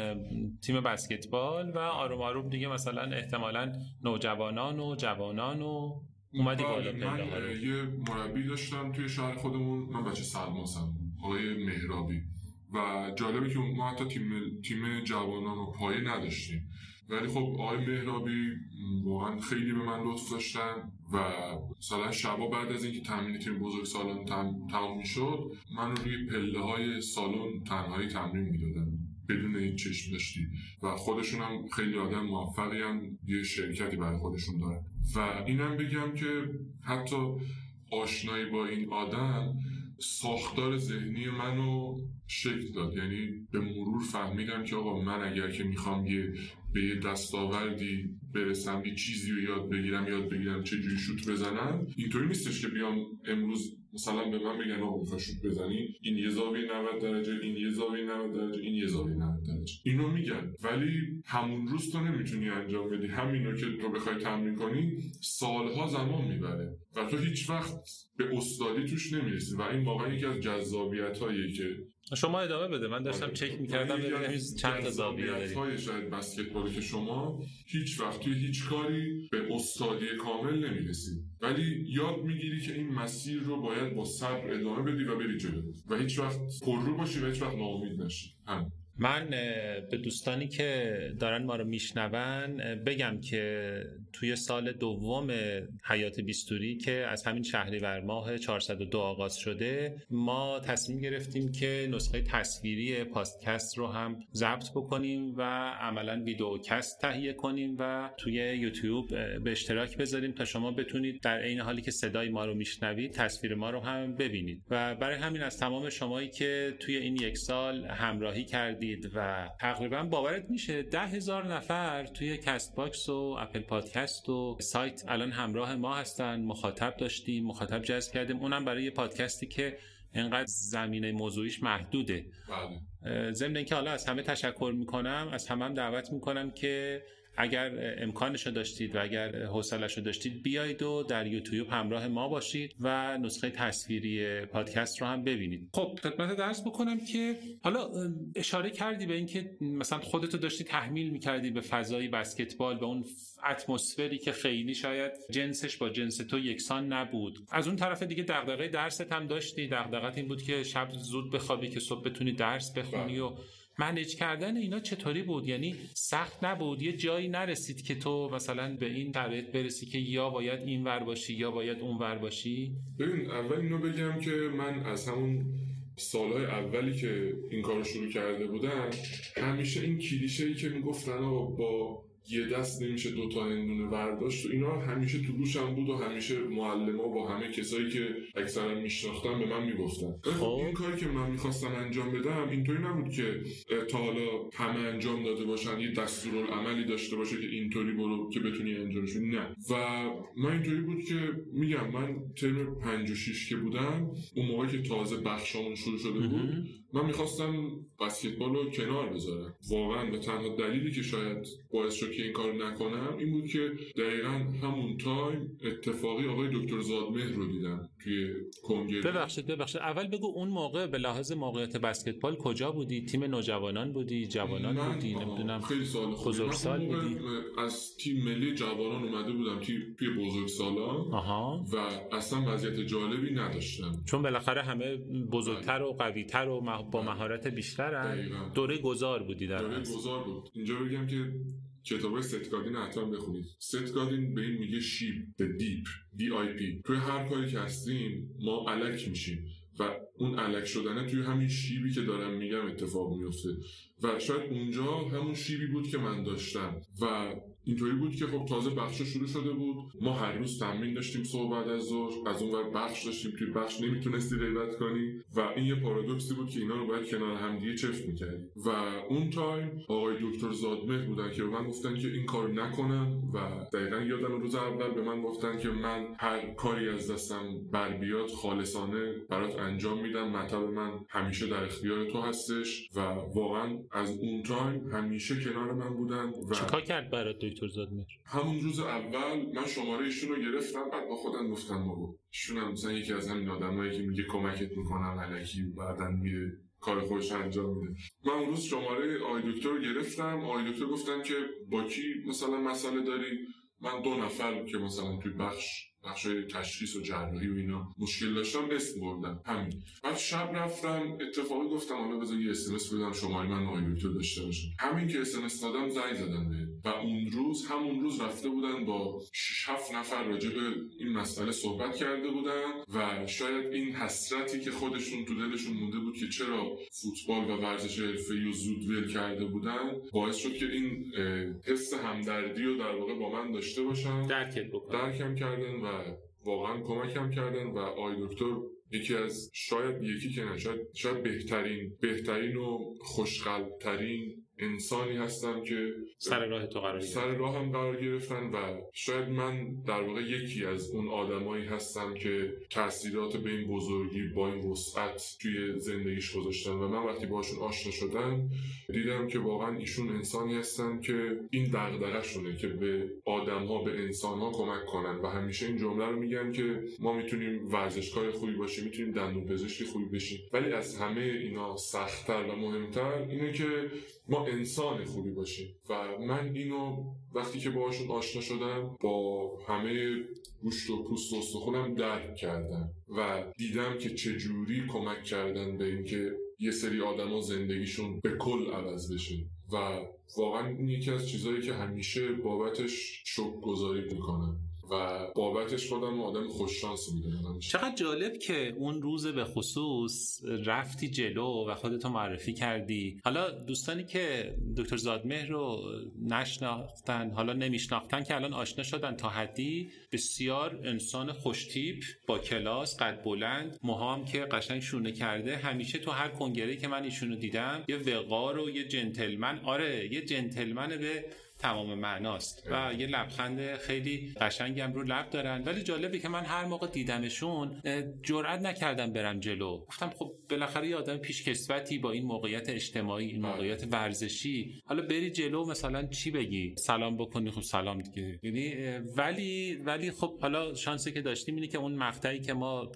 تیم بسکتبال و آروم آروم دیگه مثلا احتمالا نوجوانان و جوانان و اومدی بالا من اه، یه مربی داشتم توی شهر خودمون من بچه سلماسم آقای مهرابی. و جالبه که ما حتی تیم تیم جوانان و پایه نداشتیم. ولی خب آقای مهرابی واقعا خیلی به من لطف داشتن و مثلا شبا بعد از اینکه تمرین تیم بزرگ سالن تم- تمام می‌شد من رو روی پله های سالن تنهایی تمرین می‌دادن بدون هیچ چشم داشتی و خودشون هم خیلی آدم موفقی هم یه شرکتی برای خودشون دارن. و اینم بگم که حتی آشنایی با این آدم ساختار ذهنی منو شکل داد. یعنی به مرور فهمیدم که آقا من اگر که می‌خوام یه به یه دستاوردی برسم یه چیزی رو یاد بگیرم یاد بگیرم چه جوری شوت بزنم اینطوری نیستش که بیام امروز مثلا به من بگن آقا می‌خوای شوت بزنی این یه زاویه 90 درجه این یه زاویه 90 درجه این یه زاویه 90 درجه. اینو میگن. ولی همون روز تو نمی‌تونی انجام بدی. همینو که تو بخوای تمرین کنی سالها زمان می‌بره. و تو هیچ وقت به استادی توش نمی‌رسی. و این واقعا یکی از جذابیت که شما ادامه بده. من داشتم آره. چک می‌کردم یکی ببینم چند تا زاویه داری شاید بسکتبالی که شما هیچ وقت توی هیچ کاری به استادی کامل نمی‌رسی ولی یاد می‌گیری که این مسیر رو باید با صبر ادامه بدی و بری جلو. و هیچ وقت پررو باشی و هیچ وقت ناامید نشی. هم. من به دوستانی که دارن ما رو میشنون بگم که توی سال دوم حیات بیستوری که از همین شهریور ماه 402 آغاز شده ما تصمیم گرفتیم که نسخه تصویری پادکست رو هم ضبط بکنیم و عملا videocast تهیه کنیم و توی یوتیوب به اشتراک بذاریم تا شما بتونید در عین حالی که صدای ما رو میشنوید تصویر ما رو هم ببینید. و برای همین از تمام شمایی که توی این یک سال همراهی کردید کردید و تقریبا باورت میشه ده هزار نفر توی Castbox و Apple Podcast و سایت الان همراه ما هستن. مخاطب داشتیم مخاطب جذب کردیم. اونم برای یه پادکستی که انقدر زمینه موضوعیش محدوده. بله. ضمن اینکه حالا از همه تشکر می‌کنم از همه هم دعوت می‌کنم که اگر امکانش رو داشتید و اگر حوصلش رو داشتید بیایید و در یوتیوب همراه ما باشید و نسخه تصویری پادکست رو هم ببینید. خب خدمت درس بکنم که حالا اشاره کردی به اینکه مثلا خودتو داشتی تحمیل می‌کردی به فضای بسکتبال به اون اتمسفری که خیلی شاید جنسش با جنس تو یکسان نبود. از اون طرف دیگه دغدغه درست هم داشتی. دغدغت این بود که شب زود بخوابی که صبح بتونی درس بخونی و منیج کردن اینا چطوری بود؟ یعنی سخت نبود؟ یه جایی نرسید که تو مثلا به این شرایط برسی که یا باید این ور باشی یا باید اون ور باشی؟ ببین اول اینو بگم که من از همون سالهای اولی که این کار رو شروع کرده بودم همیشه این کلیشه ای که می‌گفتن با یه دست نمیشه دوتا هندونه برداشت و اینا همیشه تو گوشم بود و همیشه معلم با همه کسایی که اکثرا میشناختن به من می‌گفتن خب. این کاری که من می‌خواستم انجام بدم اینطوری نبود که تا حالا همه انجام داده باشن یه دستورالعملی داشته باشه که اینطوری برو که بتونی انجامش نه و من اینطوری بود که میگم من ترم پنج و شیش که بودم اون موقع که تازه بخشامون شروع شده بود. من می‌خواستم بسکتبال رو کنار بذارم. واقعا و تنها دلیلی که شاید باعث شد که این کار نکنم این بود که دقیقا همون تایم اتفاقی آقای دکتر زادمهر رو دیدم توی کنگره. ببخشید ببخشید. اول بگو اون موقع به لحاظ موقعیت بسکتبال کجا بودی؟ تیم نوجوانان بودی؟ جوانان من- بودی؟ نمی‌دونم. خیلی سال. بزرگسال بودی؟ از تیم ملی جوانان اومده بودم تیم توی بزرگسالان آها. و اصلا وضعیت جالبی نداشتم. چون بالاخره همه بزرگتر و قویتر و با بله. مهارت بیشترن. دقیقاً. دوره گذار بودی در اصل. گذار بود. اینجا بگم که کتاب ست گادین حتما بخونید. ست گادین به این میگه شیب به dip D I P توی هر کاری که هستیم ما الک میشیم. و اون الک شدنه توی همین شیبی که دارم میگم اتفاق میفته. و شاید اونجا همون شیبی بود که من داشتم. و اینطوری بود که خب تازه بخش شروع شده بود. ما هر روز تمرین داشتیم صبح بعد از ظهر. از اون بخش داشتیم توی بخش نمی‌تونستی غیبت کنی. و این یه پارادوکسی بود که اینا رو باید کنار همدیگه چفت می‌کردی و اون تایم آقای دکتر زادمهر بودن که به من گفتن که این کار نکنم و دقیقا یادم روز اول به من گفتن که من هر کاری از دستم بر بیاد خالصانه برات انجام میدم. مطب من همیشه در اختیار تو هستش و واقعا از اون تایم همیشه کنار من بودن و چیکار کرد برات دکتر زادمهر همون روز اول من شماره ایشون رو گرفتم بعد با خودم گفتم بابا ایشون هم مثلا یکی از همین آدمایی که میگه کمکت می‌کنم الکی بعدا میره کار خودش انجام میده. من اون روز شماره آقای دکتر رو گرفتم آقای دکتر گفتم که با کی مثلا مسئله داری؟ من دو نفر که مثلا توی بخش بخش تشخیص و جراحی و اینا مشکل داشتم اسم بردم. همین. بعد شب رفتم اتفاقی گفتم حالا بذار یه اسمس بدم شماره من آقای دکتر داشته باشه همین که اسمس دادم زنگ زدم به و اون روز همون روز رفته بودن با 6 7 نفر راجع به این مسئله صحبت کرده بودن و شاید این حسرتی که خودشون تو دلشون مونده بود که چرا فوتبال و ورزش حرفه‌ای و زود ول کرده بودن باعث شد که این حس همدردی رو در واقع با من داشته باشن. درکم کردن و واقعا کمکم کردن و آقای دکتر یکی از شاید یکی که نه شاید, شاید بهترین بهترین و خوشقلبترین انسانی هستم که سر راه تو قرار سر راه هم قرار گرفتن و شاید من در واقع یکی از اون آدمایی هستم که تاثیرات به این بزرگی با این وسعت توی زندگیش گذاشتن و من وقتی باشون آشنا شدم دیدم که واقعا ایشون انسانی هستن که این دغدغه شونه که به آدم ها به انسان ها کمک کنن و همیشه این جمله رو میگن که ما می‌تونیم ورزشکار خوبی باشیم می‌تونیم دندون پزشکی خوبی بشیم. ولی از همه اینا سختتر و مهمتر اینه که ما انسان خوبی باشیم. و من اینو وقتی که باهاشون آشنا شدم با همه گوشت و پوست و استخونم درک کردم. و دیدم که چجوری کمک کردن به اینکه یه سری آدما زندگیشون به کل عوض بشه. و واقعا این یکی از چیزهایی که همیشه بابتش شک گذاری می‌کنم. و بابتش خودم آدم خوش شانس می‌دونم چقدر جالب که اون روز به خصوص رفتی جلو و خودتو معرفی کردی. حالا دوستانی که دکتر زادمهر رو نشناختن حالا نمیشناختن که الان آشنا شدن تا حدی بسیار انسان خوشتیپ با کلاس قد بلند موهام که قشنگ شونه کرده. همیشه تو هر کنگره که من ایشونو دیدم یه وقار و یه جنتلمن. آره یه جنتلمن به تمام معناست. و یه لبخند خیلی قشنگی هم رو لب دارن. ولی جالبه که من هر موقع دیدمشون جرئت نکردم برم جلو. گفتم خب بالاخره یه آدم پیشکسوتی با این موقعیت اجتماعی این موقعیت ورزشی. حالا بری جلو مثلا چی بگی؟ سلام بکنی خب سلام دیگه. یعنی ولی ولی خب حالا شانسی که داشتیم اینه که اون مقطعی که ما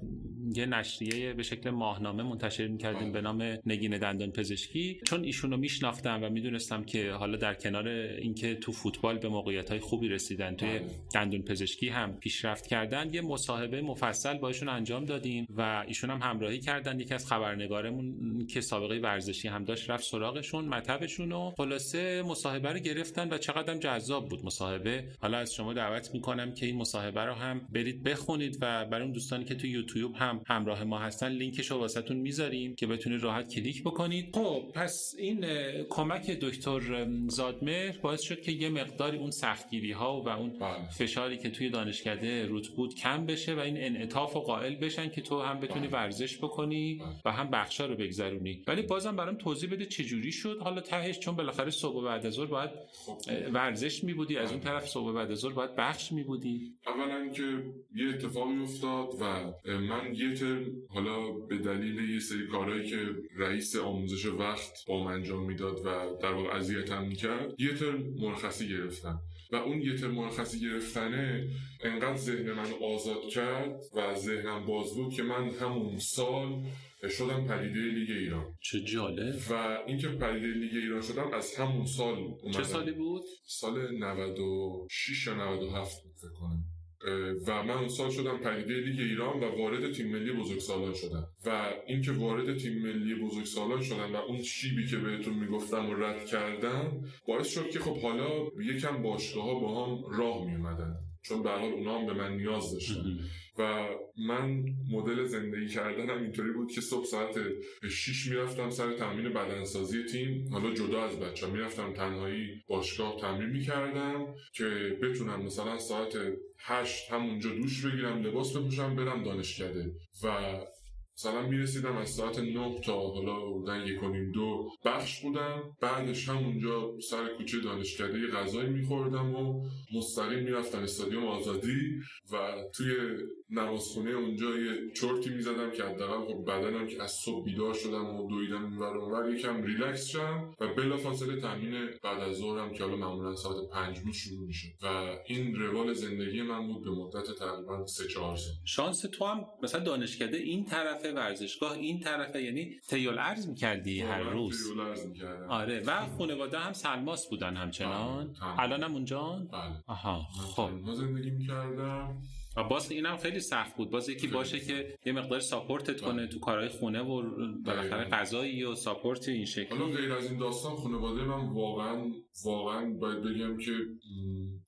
یه نشریه به شکل ماهنامه منتشر می‌کردیم به نام نگین دندان پزشکی چون ایشونو میشناختم و می‌دونستم که حالا در کنار اینکه تو فوتبال به موقعیت های خوبی رسیدن توی. دندون پزشکی هم پیشرفت کردن یه مصاحبه مفصل با ایشون انجام دادیم و ایشون هم همراهی کردن یکی از خبرنگارمون که سابقه ورزشی هم داشت رفت سراغشون مطبشون و خلاصه مصاحبه رو گرفتن و چقدر جذاب بود مصاحبه حالا از شما دعوت می‌کنم که این مصاحبه رو هم برید بخونید و برای اون دوستانی که تو یوتیوب هم همراه ما هستن لینکش رو واسهتون می‌ذاریم که بتونید راحت کلیک بکنید خب پس این کمک دکتر زادمهر باعث شد که یه مقداری اون سختگیری ها و اون بله. فشاری که توی دانشکده روت بود کم بشه و این انعطاف و قائل بشن که تو هم بتونی بله. ورزش بکنی بله. و هم بخشا رو بگذرونی ولی بازم برام توضیح بده چه جوری شد حالا تهش چون بالاخره صبح بعد از ظهر باید خب. ورزش می بودی از اون طرف صبح بعد از ظهر باید بخش می بودی اولا که یه اتفاقی افتاد و من یه ترم حالا به دلیل یه سری کارهایی که رئیس آموزش وقت با من انجام می‌داد و در واقع اذیتم می‌کرد یه ترم مرخصی گرفتم. و اون یه ترم مرخصی گرفتنه انقدر ذهن من آزاد کرد و ذهنم باز بود که من همون سال شدم پدیده لیگ ایران. چه جالب. و اینکه پدیده لیگ ایران شدم از همون سال اومدم. چه سالی بود؟ سال 96 یا 97 بود فکر کنم. و من اون سال شدم پدیده لیگ ایران و وارد تیم ملی بزرگسالان شدم. و اینکه وارد تیم ملی بزرگسالان شدم و اون شیبی که بهتون می‌گفتم و رد کردم باعث شد که خب حالا یکم باشگاه ها با هم راه میومدن چون به حال اونا هم به من نیاز داشتن. و من مدل زندگی کردنم اینطوری بود که صبح ساعت 6 می‌رفتم سر تمرین بدنسازی تیم. حالا جدا از بچه می‌رفتم تنهایی باشگاه تمرین می‌کردم که بتونم مثلا ساعت 8 همونجا دوش بگیرم لباس بپوشم برم دانشکده. و مثلا می‌رسیدم از ساعت 9 تا حالا بودن یک دو بخش بودم. بعدش همونجا سر کوچه دانشکده غذایی میخوردم و مستقیم می‌رفتم استادیوم آزادی و توی نمازخونه اونجا یه چرتی می‌زدم که حداقل خب بدنم که از صبح بیدار شدم و دویدم اینور اونور یکم ریلکس شدم و بلافاصله تامین بعد از ظهرم که حالا معمولا ساعت پنج بود شروع میشه و این روال زندگی من بود به مدت تقریبا سه چهار سال. شانس تو هم مثلا دانشکده این طرفه ورزشگاه این طرفه یعنی تیول ارز می‌کردی هر آره، روز؟ ارز می‌کردم. آره و خانواده هم سلماس بودن همچنان. الان هم اونجا؟ بله. آها خب. زندگی می‌کردم. و باز اینم خیلی سخت بود. باز یکی باشه که یه مقدار support ت کنه تو کارهای خونه و بالاخره غذایی و support این شکلی. حالا غیر از این داستان خانواده من واقعا واقعا باید بگم که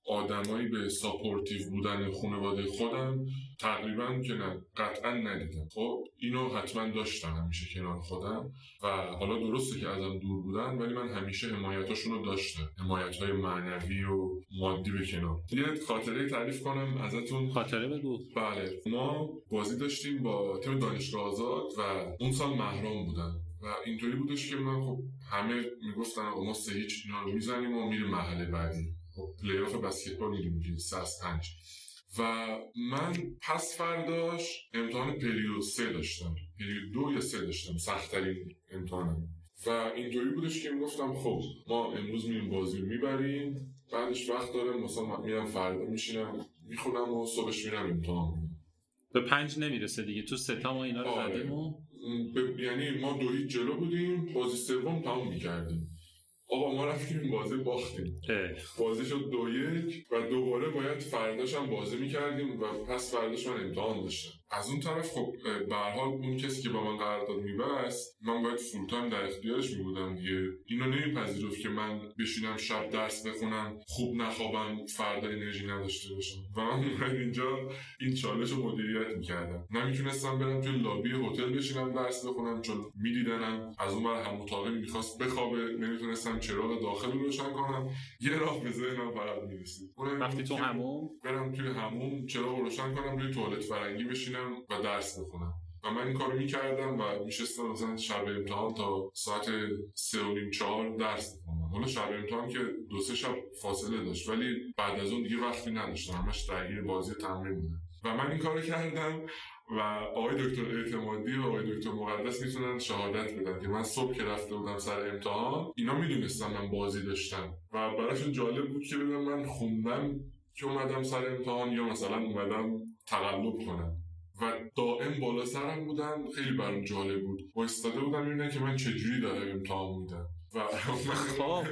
آدمایی به supportive بودن خانواده خودم تقریبا که نه قطعا ندیدم. خب اینو حتما داشتم همیشه کنار خودم و حالا درسته که ازم دور بودن ولی من همیشه حمایتاشون رو داشتم. حمایت های معنوی و مادی به کنار. یه خاطره تعریف کنم ازتون. خاطره بگو. بله. ما بازی داشتیم با تیم دانشگاه آزاد و اون سال مهرام بودن. و اینطوری بودش که من خب همه می‌گفتن ما سه هیچ اینا رو می‌زنیم و میریم مرحله بعدی. خب پلی آف بسکتبال می‌دونیم که سه پنج و من پس فرداش امتحان perio سه داشتم. perio دو یا سه داشتم سختترین امتحانم. و اینطوری بودش که می‌گفتم خب ما امروز میریم بازی رو می‌بریم بعدش وقت دارم مثلا میرم فردا میشینم می‌خونم و صبحش میرم امتحان. به پنج نمی‌رسه دیگه تو ستا ما اینا رو آره. زدیم و... ب... یعنی ما دو جلو بودیم بازی سوم تموم می‌کردیم. آقا ما رفتیم بازی باختیم. بازی شد دو یک و دوباره باید فرداش هم بازی می‌کردیم و پس فرداش من امتحان داشتم از اون طرف خب به حال اون کسی که با من قرارداد میبست من باید فول تایم در اختیارش میبودم دیگه. اینو نمیپذیرفت که من بشینم شب درس بخونم خوب نخوابم فردا انرژی نداشته باشم. و من اومد اینجا این چالش رو مدیریت می‌کردم. نمی‌تونستم برم توی لابی هتل بشینم درس بخونم چون میدیدنم از اون ور هم اتاقه می‌خواست بخوابه. نمی‌تونستم چراغ داخل رو روشن کنم. یه راه به ذهنم فقط می‌رسید. وقتی تو که همون برم توی همون چراغ رو روشن کنم روی توالت فرنگی بشینم. و درس بخونم و من این کارو می‌کردم و میشستم مثلا شب امتحان تا ساعت سه و نیم چهار درس بخونم حالا شب امتحان که دو سه شب فاصله داشت ولی بعد از اون دیگه وقتی نداشتم. همش درگیر بازی تمرین بودم. و من این کارو کردم و آقای دکتر اعتمادی و آقای دکتر مقدس می‌تونن شهادت بدن که من صبح که رفته بودم سر امتحان اینا می‌دونستم من بازی داشتم. و براشون جالب بود که ببینم من خوندم که اومدم سر امتحان یا مثلا اومدم تقلب کنم. و دائم بالا سرم بودن. خیلی برام جالب بود. وایستاده بودم ببینم که من چجوری دارم امتحان میدم. و خب.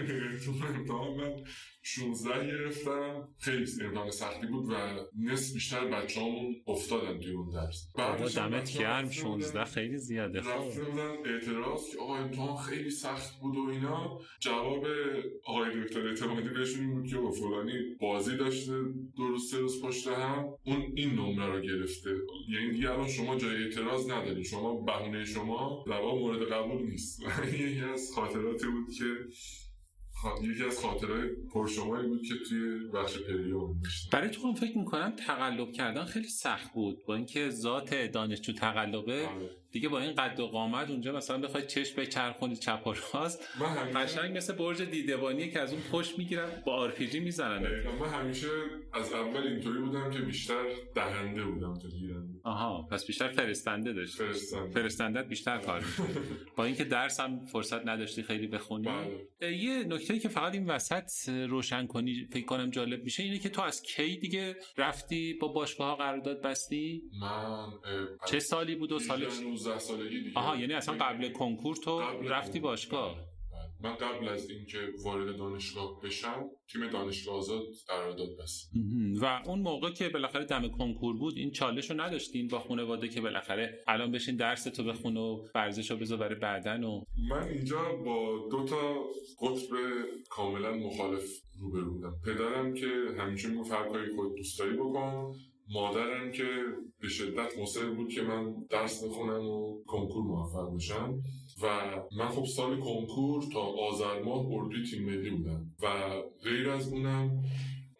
تو امتحان من 16 گرفتم. خیلی امتحان سختی بود و نصف بیشتر بچه همون افتادن توی اون درس. هم دمت گرم. رفته بودن- 16 خیلی زیاده خب. بودن اعتراض که آقا امتحان خیلی سخت بود و اینا. جواب آقای دکتر اعتمادی بهشون بود که با فلانی بازی داشته دو روز سه روز پشت هم. اون این نمره رو گرفته. یعنی دیگه الان شما جای اعتراض ندارید شما بهونه شما جواب مورد قبول نیست. یکی از خاطراتی بود که یکی از خاطرهای پرشماری بود که توی بخش perio داشتم برای تو هم فکر می‌کنم تقلب کردن خیلی سخت بود با اینکه ذات دانشجو تقلبه آره. دیگه با این قد و قامت اونجا مثلا بخوای چشم بچرخونی چپ و راست. قشنگ مثل برج دیدبانیه که از اون پشت می‌گیرن با آرپی‌جی می‌زنن. دقیقاً. من همیشه از اول اینطوری بودم که بیشتر دهنده بودم تا گیرنده. آها پس بیشتر فرستنده داشت فرستنده. فرستندت بیشتر کار. با اینکه درس هم فرصت نداشتی خیلی بخونی. بله. یه نکته که فقط این وسط روشن کنی فکر کنم جالب میشه اینه که تو از کی دیگه رفتی؟ با باشگاه ها قرارداد بستی؟ من چه سالی بود و سالش؟ 19 سالگی دیگه آها یعنی اصلا قبل کنکور تو قبل رفتی. باشگاه بله. من قبل از اینکه وارد دانشگاه بشم تیم دانشگاه آزاد قرارداد مهم. و اون موقع که بالاخره دم کنکور بود این چالش رو نداشتین با خانواده که بالاخره الان بشین درس تو بخون و ورزش رو بذار برای بعدن و من اینجا با دو تا قطب کاملا مخالف روبرو بودم پدرم که همیشه می‌گفت هر کاری خود دوست داری بکن مادرم که به شدت مصر بود که من درس بخونم و کنکور موفق بشم. و من خب سال کنکور تا آذر ماه اردوی تیم ملی بودم. و غیر از اونم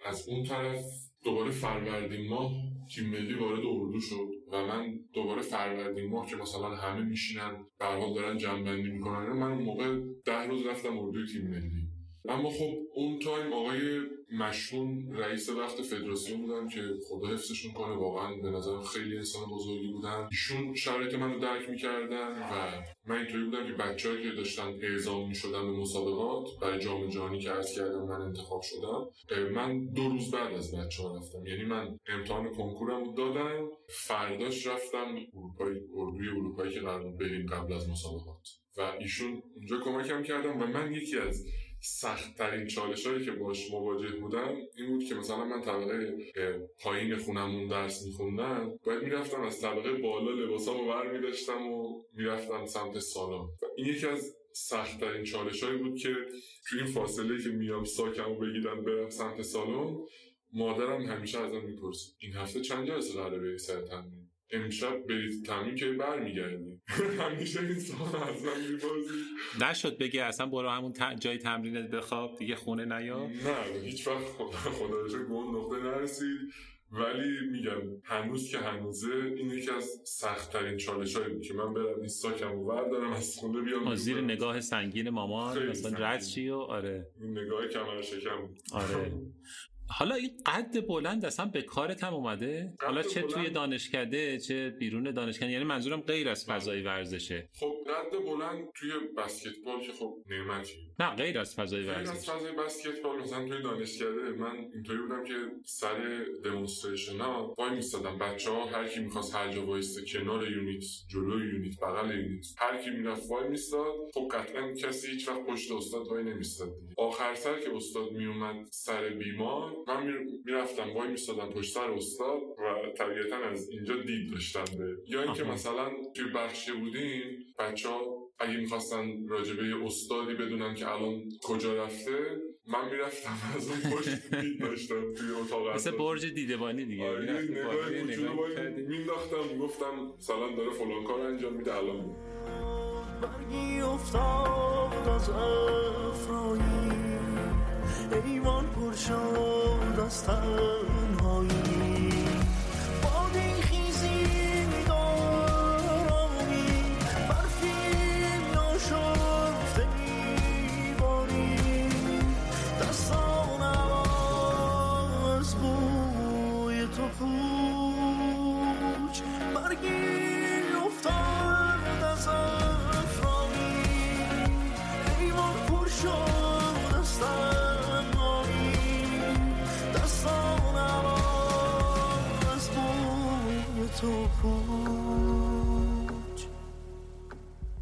از اون طرف دوباره فروردین ماه تیم ملی وارد اردو شد. و من دوباره فروردین ماه که مثلا همه میشینن به حال دارن جنبندی می‌کنن من اون موقع ده روز رفتم اردوی تیم ملی. اما خب اون تایم آقای مشون رئیس وقت فدراسیون بودن که خدا حفظشون کنه. واقعا به نظرم خیلی انسان بزرگی بودن. ایشون شرایط منو درک می‌کردن و من اینطوری بودم که بچه‌هایی که داشتن اعزام می‌شدن به مسابقات برای جام جهانی که عرض کردم من انتخاب شدم من دو روز بعد از بچه ها رفتم. یعنی من امتحان کنکورم دادم فرداش رفتم اروپایی اردوی اروپایی که قرار بریم قبل از مسابقات. و ایشون اونجا کمکم کردم و من یکی از سخت ترین چالش هایی که باش مواجه بودم این بود که مثلا من طبقه پایین خونمون درس میخوندم باید می‌رفتم از طبقه بالا لباسامو بر میداشتم و می‌رفتم سمت سالن. و این یکی از سخت ترین چالش هایی بود که توی این فاصله که میام ساکمو بگیرم برم سمت سالن مادرم همیشه ازم می‌پرسید این هفته چند جلسه قراره بری سر تمرین؟ امشب برید تمرین که برمیگردی همیشه این سوال ازم می‌پرسید نشد بگه اصلا برو همون جای تمرینت بخواب دیگه خونه نیا. نه هیچ وقت خدا به اون نقطه نرسید. ولی میگم هنوز که هنوزه این یکی از سخت ترین چالش هایی که من برم این ساکم و بردارم از خونه بیام زیر. نگاه سنگین مامان مثلا. رد چی و آره. این نگاه کمر شکم آره. حالا این قد بلند اصلا به کارت هم اومده؟ حالا چه توی دانشکده چه بیرون دانشکده؟ یعنی منظورم غیر از فضای ورزشه. خب قد بلند توی بسکتبال که خب نعمتی نه غیر از فضای غیر از ورزش. فضای بسکتبال مثلا توی دانشکده من اینطوری بودم که سر دمونستریشن ها وای میستادم. بچه ها هر کی می‌خواست هر جا وایسته کنار یونیت جلوی یونیت بغل یونیت هر کی می‌رفت وای میستاد. خب قطعا کسی هیچ وقت پشت استاد وای نمیستاد. آخر سر که استاد میومد سر بیمار من می‌رفتم وای میستادم پشت سر استاد و طبیعتا از اینجا دید داشتم به یا اینکه. مثلا توی بخشی بودیم بچه ها اگه می‌خواستن راجبه یه استادی بدونن که الان کجا رفته من می‌رفتم از اون پشت دید داشتم توی اتاق مثل. برج دیدبانی دیگه آره، نگاه. مینداختم گفتم مثلا داره فلان کار انجام میده الان برگی افتاد از افرایی ایوان پر شد از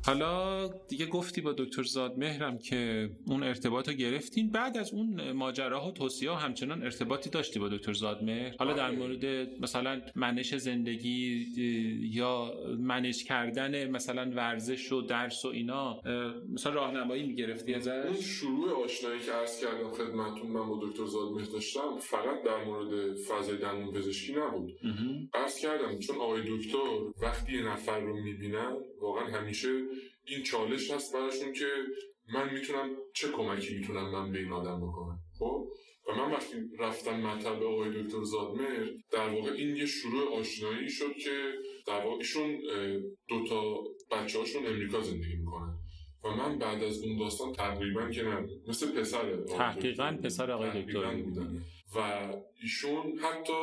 حالا دیگه گفتی با دکتر زادمهرم که اون ارتباط رو گرفتین. بعد از اون ماجراها و توصیه همچنان ارتباطی داشتی با دکتر زادمهر. حالا در مورد مثلا منش زندگی یا منش کردن مثلا ورزش و درس و اینا مثلا راهنمایی می‌گرفتی اون ازش شروع آشنایی که عرض کردم خدمتتون من با دکتر زادمهر داشتم فقط در مورد فضای دندون پزشکی نبود. عرض کردم چون آقای دکتر وقتی یه نفر رو می‌بینن واقعا همیشه این چالش هست براشون که من می‌تونم چه کمکی می‌تونم من به این آدم بکنم. خب؟ و من وقتی رفتم مطب آقای دکتر زادمر در واقع این یه شروع آشنایی شد که در واقع ایشون دوتا بچه هاشون امریکا زندگی می‌کنن. و من بعد از اون داستان تقریبا که نه مثل پسر تحقیقاً پسر آقای دکتر بودن و ایشون حتی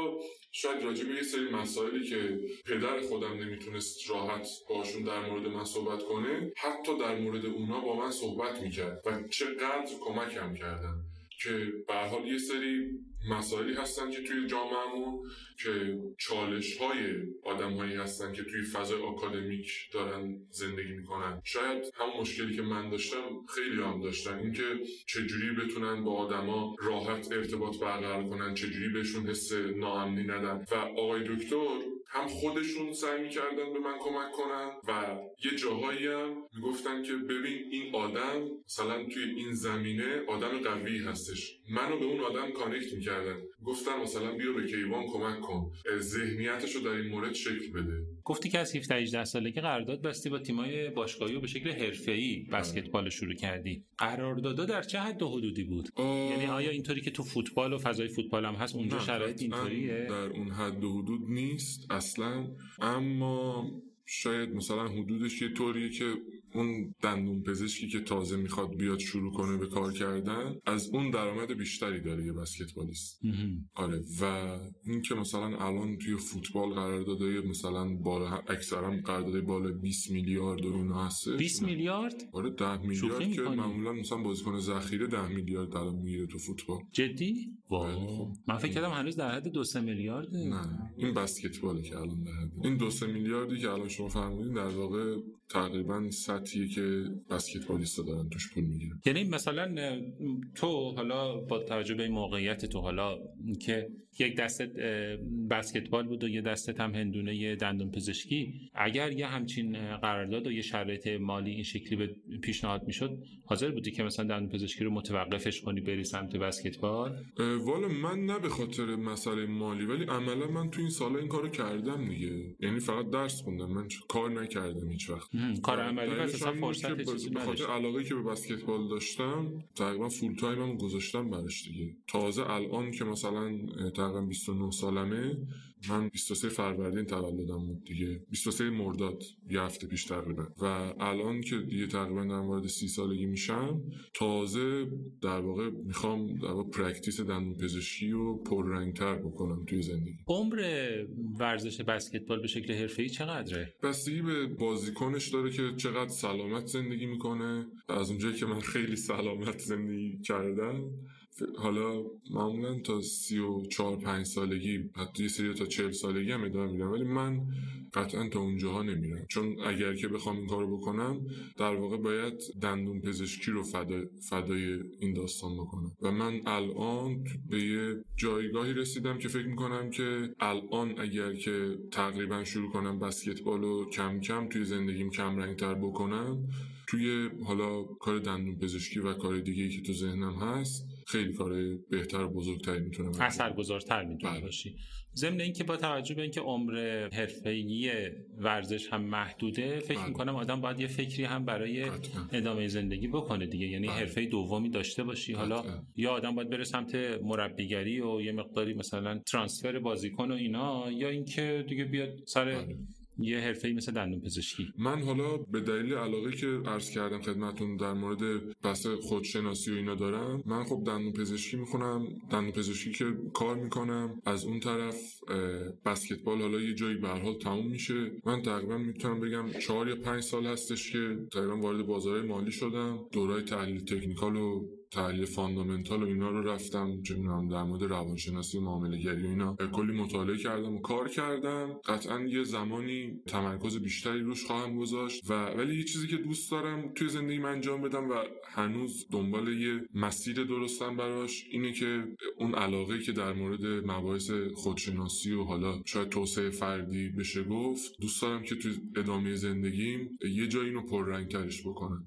شاید راجع به یه سری مسائلی که پدر خودم نمی‌تونست راحت باشون در مورد من صحبت کنه حتی در مورد اونا با من صحبت می‌کرد و چقدر کمکم کردن که به حال یه سری مسائلی هستن که توی جامعهمون که چالش های آدم هستن که توی فضای آکادمیک دارن زندگی می‌کنن. شاید همون مشکلی که من داشتم خیلی هم داشتن. اینکه چجوری بتونن با آدما راحت ارتباط برقرار کنن چجوری بهشون حس ناامنی ندن. و آقای دکتر هم خودشون سعی می‌کردن به من کمک کنن و یه جاهایی هم می‌گفتن که ببین این آدم مثلا توی این زمینه آدم قوی هستش. منو به اون آدم کانکت می‌کردن. گفتن مثلا بیا به کیوان کمک کن. ذهنیتش رو در این مورد شکل بده. گفتی که از 17 18 سالگی قرارداد بستی با تیمای باشگاهی و به شکل حرفه‌ای بسکتبال شروع کردی. قراردادا در چه حد و حدودی بود؟ آه، یعنی آیا اینطوری که تو فوتبال و فضای فوتبال هم هست اونجا شرایط اینطوریه؟ در اون حد و حدود نیست اصلا. اما شاید مثلا حدودش یه طوریه که اون دندون پزشکی که تازه می‌خواد بیاد شروع کنه به کار کردن از اون درآمد بیشتری داره یه بسکتبالیست. آره و این که مثلا الان توی فوتبال قراردادهای مثلا بالا اکثرا قراردادهای بالا 20 میلیارد و اینا هستش 20 میلیارد آره 10 شوخی میلیارد که؟ معمولا مثلا بازیکن ذخیره 10 میلیارد الان می‌گیره تو فوتبال جدی خب. من فکر کردم هنوز در حد دو سه میلیارده نه این بسکتباله که الان در حد. این دو سه میلیاردی که الان شما فرمودین در واقع تقریبا سطحیه که بسکتبالیستا دارن توش پول می‌گیرن. یعنی مثلا تو حالا با توجه به موقعیت تو حالا که یک دستت اه، بسکتبال بود و یه دستت هم هندونه دندون پزشکی. اگر یه همچین قرارداد و یه شرایط مالی این شکلی به پیشنهاد می‌شد حاضر بودی که مثلا دندون پزشکی رو متوقفش کنی بری سمت بسکتبال؟ والا من نه به خاطر مسئله مالی ولی عملا من تو این سالا این کارو کردم دیگه. یعنی فقط درس خوندم من کار نکردم هیچ وقت. کار عملی بود فرصت به خاطر علاقه که به بسکتبال داشتم تقریبا فول تایمم گذاشتم براش دیگه. تازه الان که مثلا تقریبا 29 سالمه من 23 فروردین تولدم بود دیگه. 23 مرداد یه هفته پیش تقریبا. و الان که دیگه تقریبا دارم وارد سی سالگی میشم تازه در واقع می‌خوام در واقع practice دندون پزشکی رو پررنگتر بکنم توی زندگی. عمر ورزش بسکتبال به شکل حرفه‌ای چقدره؟ بستگی به بازیکنش داره که چقدر سلامت زندگی می‌کنه. از اونجایی که من خیلی سلامت زندگی کردم حالا معمولا تا سی و چهار پنج سالگی حتی یه سری تا چهل سالگی هم ادامه میدم. ولی من قطعا تا اونجاها نمیرم. چون اگر که بخوام این کارو بکنم در واقع باید دندون پزشکی رو فدا... فدای این داستان بکنم. و من الان به یه جایگاهی رسیدم که فکر می‌کنم که الان اگر که تقریبا شروع کنم بسکتبال رو کم کم توی زندگیم کم رنگتر بکنم توی حالا کار دندون پزشکی و کار دیگه که تو ذهنم هست خیلی کار بهتر و بزرگتری بدم. اثرگذارتر می‌تونی بله. باشی ضمن اینکه با توجه به اینکه عمر حرفه‌ای ورزش هم محدوده فکر بله. می‌کنم آدم باید یه فکری هم برای قطعاً. ادامه زندگی بکنه دیگه یعنی بله. حرفه دومی داشته باشی حالا قطعاً. یا آدم باید بره سمت مربیگری و یه مقداری مثلا ترانسفر بازیکن و اینا یا اینکه دیگه بیاد سر بله. یه حرفه‌ای مثل دندون پزشکی. من حالا به دلیل علاقه که عرض کردم خدمتون در مورد بحث خودشناسی و اینا دارم من خب دندون پزشکی می‌خونم. دندون پزشکی که کار می‌کنم. از اون طرف بسکتبال حالا یه جایی به حال تموم میشه. من تقریبا می‌تونم بگم چهار یا پنج سال هستش که تقریبا وارد بازارهای مالی شدم. دورای تحلیل تکنیکال و تحلیل فاندامنتال و اینا رو رفتم چه می‌دونم در مورد روانشناسی و معامله‌گری و اینا. کلی مطالعه کردم و کار کردم. قطعا یه زمانی تمرکز بیشتری روش خواهم گذاشت و ولی یه چیزی که دوست دارم توی زندگیم انجام بدم و هنوز دنبال یه مسیر درستم براش اینه که اون علاقه که در مورد مباحث خودشناسی و حالا شاید توسعه فردی بشه گفت دوست دارم که توی ادامه زندگیم یه جایی اینو پررنگترش بکنم.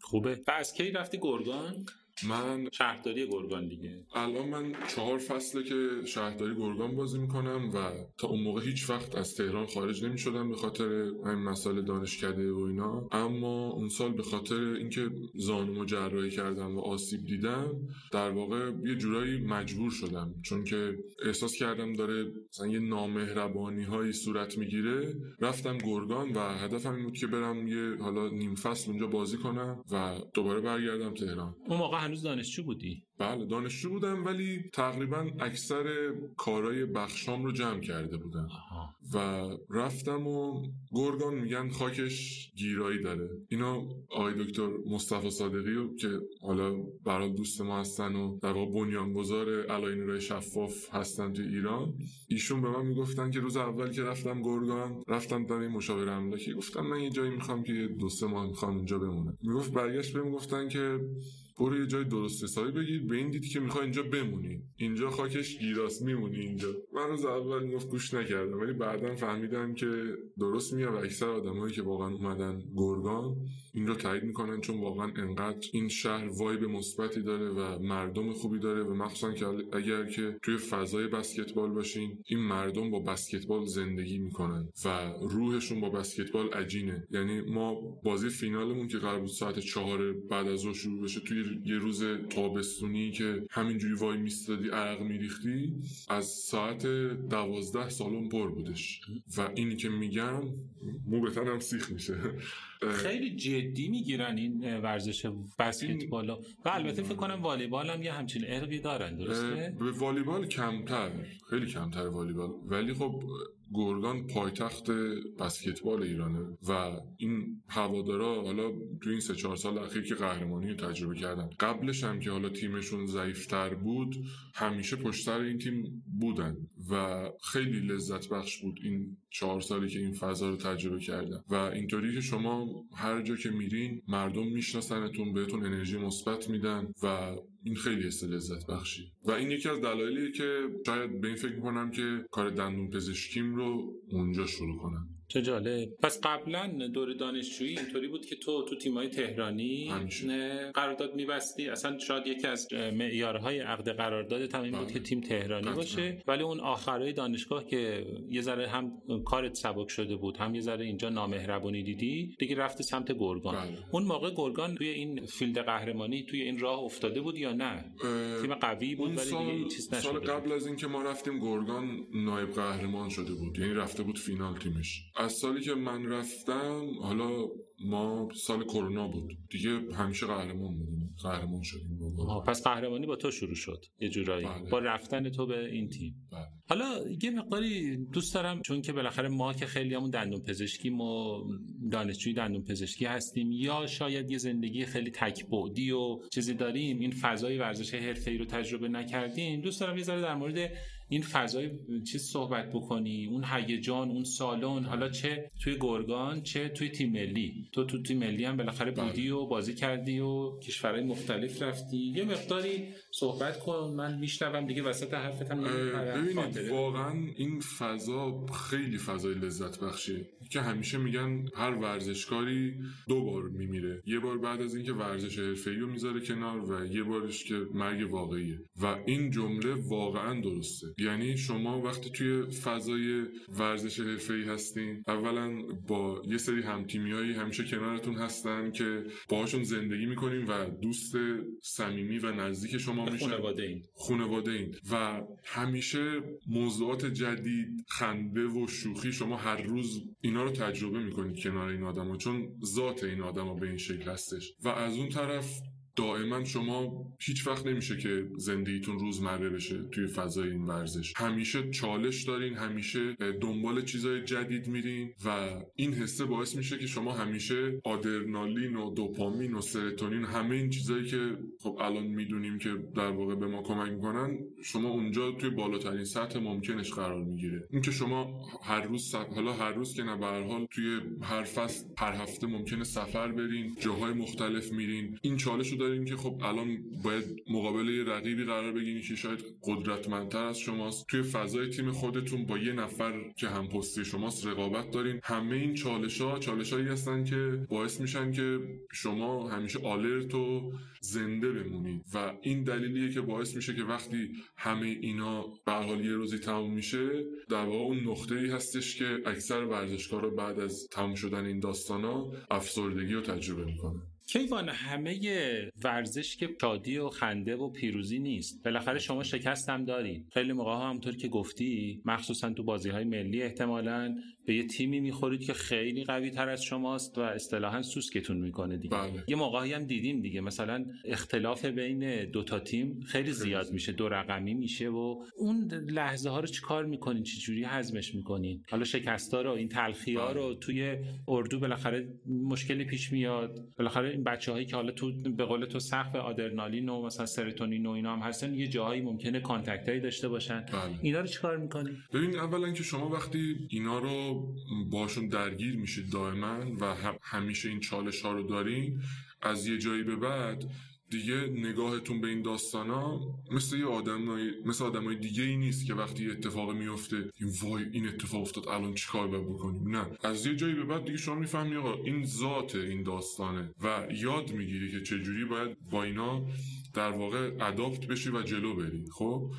خوبه. و از کی رفتی گرگان؟ من شهرداری گرگان دیگه. الان من چهار فصله که شهرداری گرگان بازی می‌کنم و تا اون موقع هیچ وقت از تهران خارج نمی شدم به خاطر همین مسائل دانشکده و اینا. اما اون سال به خاطر اینکه زانومو جراحی کردم و آسیب دیدم در واقع یه جورایی مجبور شدم. چون که احساس کردم داره مثلا یه نامهربانی هایی صورت می‌گیره. رفتم گرگان و هدفم این بود که برم یه حالا نیم فصل اونجا بازی کنم و دوباره برگردم تهران. اون موقع هنوز دانشجو بودی؟ بله دانشجو بودم ولی تقریبا اکثر کارهای بخشام رو جمع کرده بودم. آها. و رفتم و گرگان میگن خاکش گیرایی داره. اینا آقای دکتر مصطفی صادقی رو که حالا برای دوست ما هستن و در واقع بنیانگذار علای رای شفاف هستن تو ایران ایشون به من می‌گفتن که روز اول که رفتم گرگان رفتم در این مشاور املاکی گفتم من یه جایی می‌خوام که دو سه ماه می‌خوام اینجا بمونم. می‌گفت برگشت بهم گفتن که برو یه جای درست حسابی بگیر. به این دیدی که می‌خوای اینجا بمونی. اینجا خاکش گیراست میمونی اینجا. من روز اول می‌گفت گوش نکردم ولی بعدا فهمیدم که درست میگه و اکثر آدمایی که واقعا اومدن گرگان این رو تایید می‌کنن چون واقعا انقدر این شهر وایب مثبتی داره و مردم خوبی داره و مخصوصا که اگر که توی فضای بسکتبال باشین این مردم با بسکتبال زندگی می‌کنن و روحشون با بسکتبال عجینه. یعنی ما بازی فینالمون که قرار بود ساعت چهار بعد از ظهر شروع بشه توی یه روز تابستونی که همینجوری وای میستادی عرق میریختی از ساعت دوازده سالن پر بودش. و اینی که میگم مو به تنم سیخ میشه. خیلی جدی می‌گیرن این ورزش بسکتبال و البته فکر کنم والیبال هم یه همچین ارقی دارن درسته؟ به والیبال کمتر خیلی کمتر والیبال. ولی خب گرگان پایتخت بسکتبال ایرانه و این هوادارا حالا تو این سه چهار سال اخیر که قهرمانی رو تجربه کردن قبلش هم که حالا تیمشون ضعیفتر بود همیشه پشت این تیم بودن و خیلی لذت بخش بود این چهار سالی که این فضا رو تجربه کردن. و اینطوری که شما هر جا که میرین مردم میشناسنتون بهتون انرژی مثبت میدن و این خیلی حس لذت بخشی. و این یکی از دلایلیه که شاید به این فکر می‌کنم که کار دندون پزشکیم رو اونجا شروع کنم چه جالب پس قبلا دور دانشجویی اینطوری بود که تو تو تیمای تهرانی قرارداد میبستی اصلا شاید یکی از معیارهای عقد قراردادت هم این بود بله. که تیم تهرانی. باشه ولی اون آخرای دانشگاه که یه ذره هم کارت سبک شده بود هم یه ذره اینجا نامهربونی دیدی دیگه رفتی سمت گرگان بله. اون موقع گرگان توی این فیلد قهرمانی توی این راه افتاده بود یا نه تیم قوی بود ولی دیگه سال, این چیز سال نشده بود. قبل از اینکه ما رفتیم گرگان نایب قهرمان شده بود یعنی رفته بود فینال تیمش از سالی که من رفتم حالا ما سال کرونا بود دیگه همیشه قهرمان بودیم قهرمان شدیم پس قهرمانی با تو شروع شد یه جورایی بله. با رفتن تو به این تیم بله. حالا یه مقداری دوست دارم چون که بالاخره ما که خیلی همون دندون پزشکیم و دانشجوی دندون پزشکی هستیم یا شاید یه زندگی خیلی تکبودی و چیزی داریم این فضای ورزش حرفه‌ای رو تجربه نکردیم دوست دارم یه ذره در مورد این فضای چیز صحبت بکنی اون هیجان اون سالن حالا چه توی گرگان چه توی تیم ملی تو تو تیم ملی هم بالاخره بله. بودی و بازی کردی و کشورهای مختلف رفتی یه مقداری صحبت کن من میشنوم دیگه وسط حرفت هم. ببینید. واقعا این فضا خیلی فضای لذت بخشه که همیشه میگن هر ورزشکاری دو بار میمیره یه بار بعد از اینکه ورزش حرفه‌ای رو می‌ذاره کنار و یه بارش که مرگ واقعیه و این جمله واقعا درسته یعنی شما وقتی توی فضای ورزش حرفه‌ای هستین اولا با یه سری همتیمیایی همیشه کنارتون هستن که باهاشون زندگی می‌کنین و دوست صمیمی و نزدیک شما میشن خانواده این خانواده این و همیشه موضوعات جدید خنده و شوخی شما هر روز اینا رو تجربه می‌کنید کنار این آدم چون ذات این آدم به این شکل هستش. و از اون طرف دائما شما هیچ وقت نمیشه که زندگیتون روزمره بشه توی فضای این ورزش. همیشه چالش دارین همیشه دنبال چیزای جدید میرین و این حسه باعث میشه که شما همیشه آدرنالین و دوپامین و سرتونین همه این چیزایی که خب الان می‌دونیم که در واقع به ما کمک می‌کنن شما اونجا توی بالاترین سطح ممکنش قرار می‌گیره. اینکه شما هر روز سف- حالا هر روز که نه به حال توی هر فصل هر هفته ممکنه سفر برین جاهای مختلف میرین. این چالش رو دارین که خب الان باید مقابل یه رقیبی قرار بگیرین که شاید قدرتمندتر از شماست. توی فضای تیم خودتون با یه نفر که هم پستی شماست رقابت دارین. همه این چالش ها چالش هایی هستن که باعث میشن که شما همیشه آلرت و زنده بمونید و این دلیلیه که باعث میشه که وقتی همه اینا به حال یه روزی تموم میشه در واقع اون نقطه ای هستش که اکثر ورزشکارا بعد از تموم شدن این داستانا افسردگی رو تجربه می‌کنن. کیوان همه ورزش که شادی و خنده و پیروزی نیست. بالاخره شما شکست هم دارید خیلی موقع ها همونطور که گفتی مخصوصا تو بازی های ملی احتمالا به یه تیمی می‌خورید که خیلی قوی تر از شماست و اصطلاحا سوسکتون می‌کنه دیگه. بله. یه موقعی هم دیدیم دیگه. مثلا اختلاف بین دو تا تیم خیلی زیاد میشه. دو رقمی میشه و اون لحظه ها رو چیکار می‌کنین؟ چجوری هضمش می‌کنین؟ حالا شکستا رو این تلخی ها رو توی اردو بالاخره مشکلی پیش میاد. بالاخره این بچه هایی که حالا تو به قول تو سقف آدرنالین و مثلا سرتونین و اینا هم هستن یه جاهایی ممکنه contact هایی داشته باشن. بله. اینا رو چیکار می‌کنین؟ ببین اولا که شما وقتی اینا رو باشون درگیر میشید دائما و هم- همیشه این چالش ها رو دارین. از یه جایی به بعد دیگه نگاهتون به این داستانا مثل یه آدمای مثل آدمای دیگه ای نیست که وقتی یه اتفاق میفته این وای این اتفاق افتاد الان چیکار باید بکنیم؟ نه. از یه جایی به بعد دیگه شما می‌فهمی آقا این ذات این داستانه و یاد می‌گیری که چجوری باید با اینا در واقع اداپت بشی و جلو بری. خب؟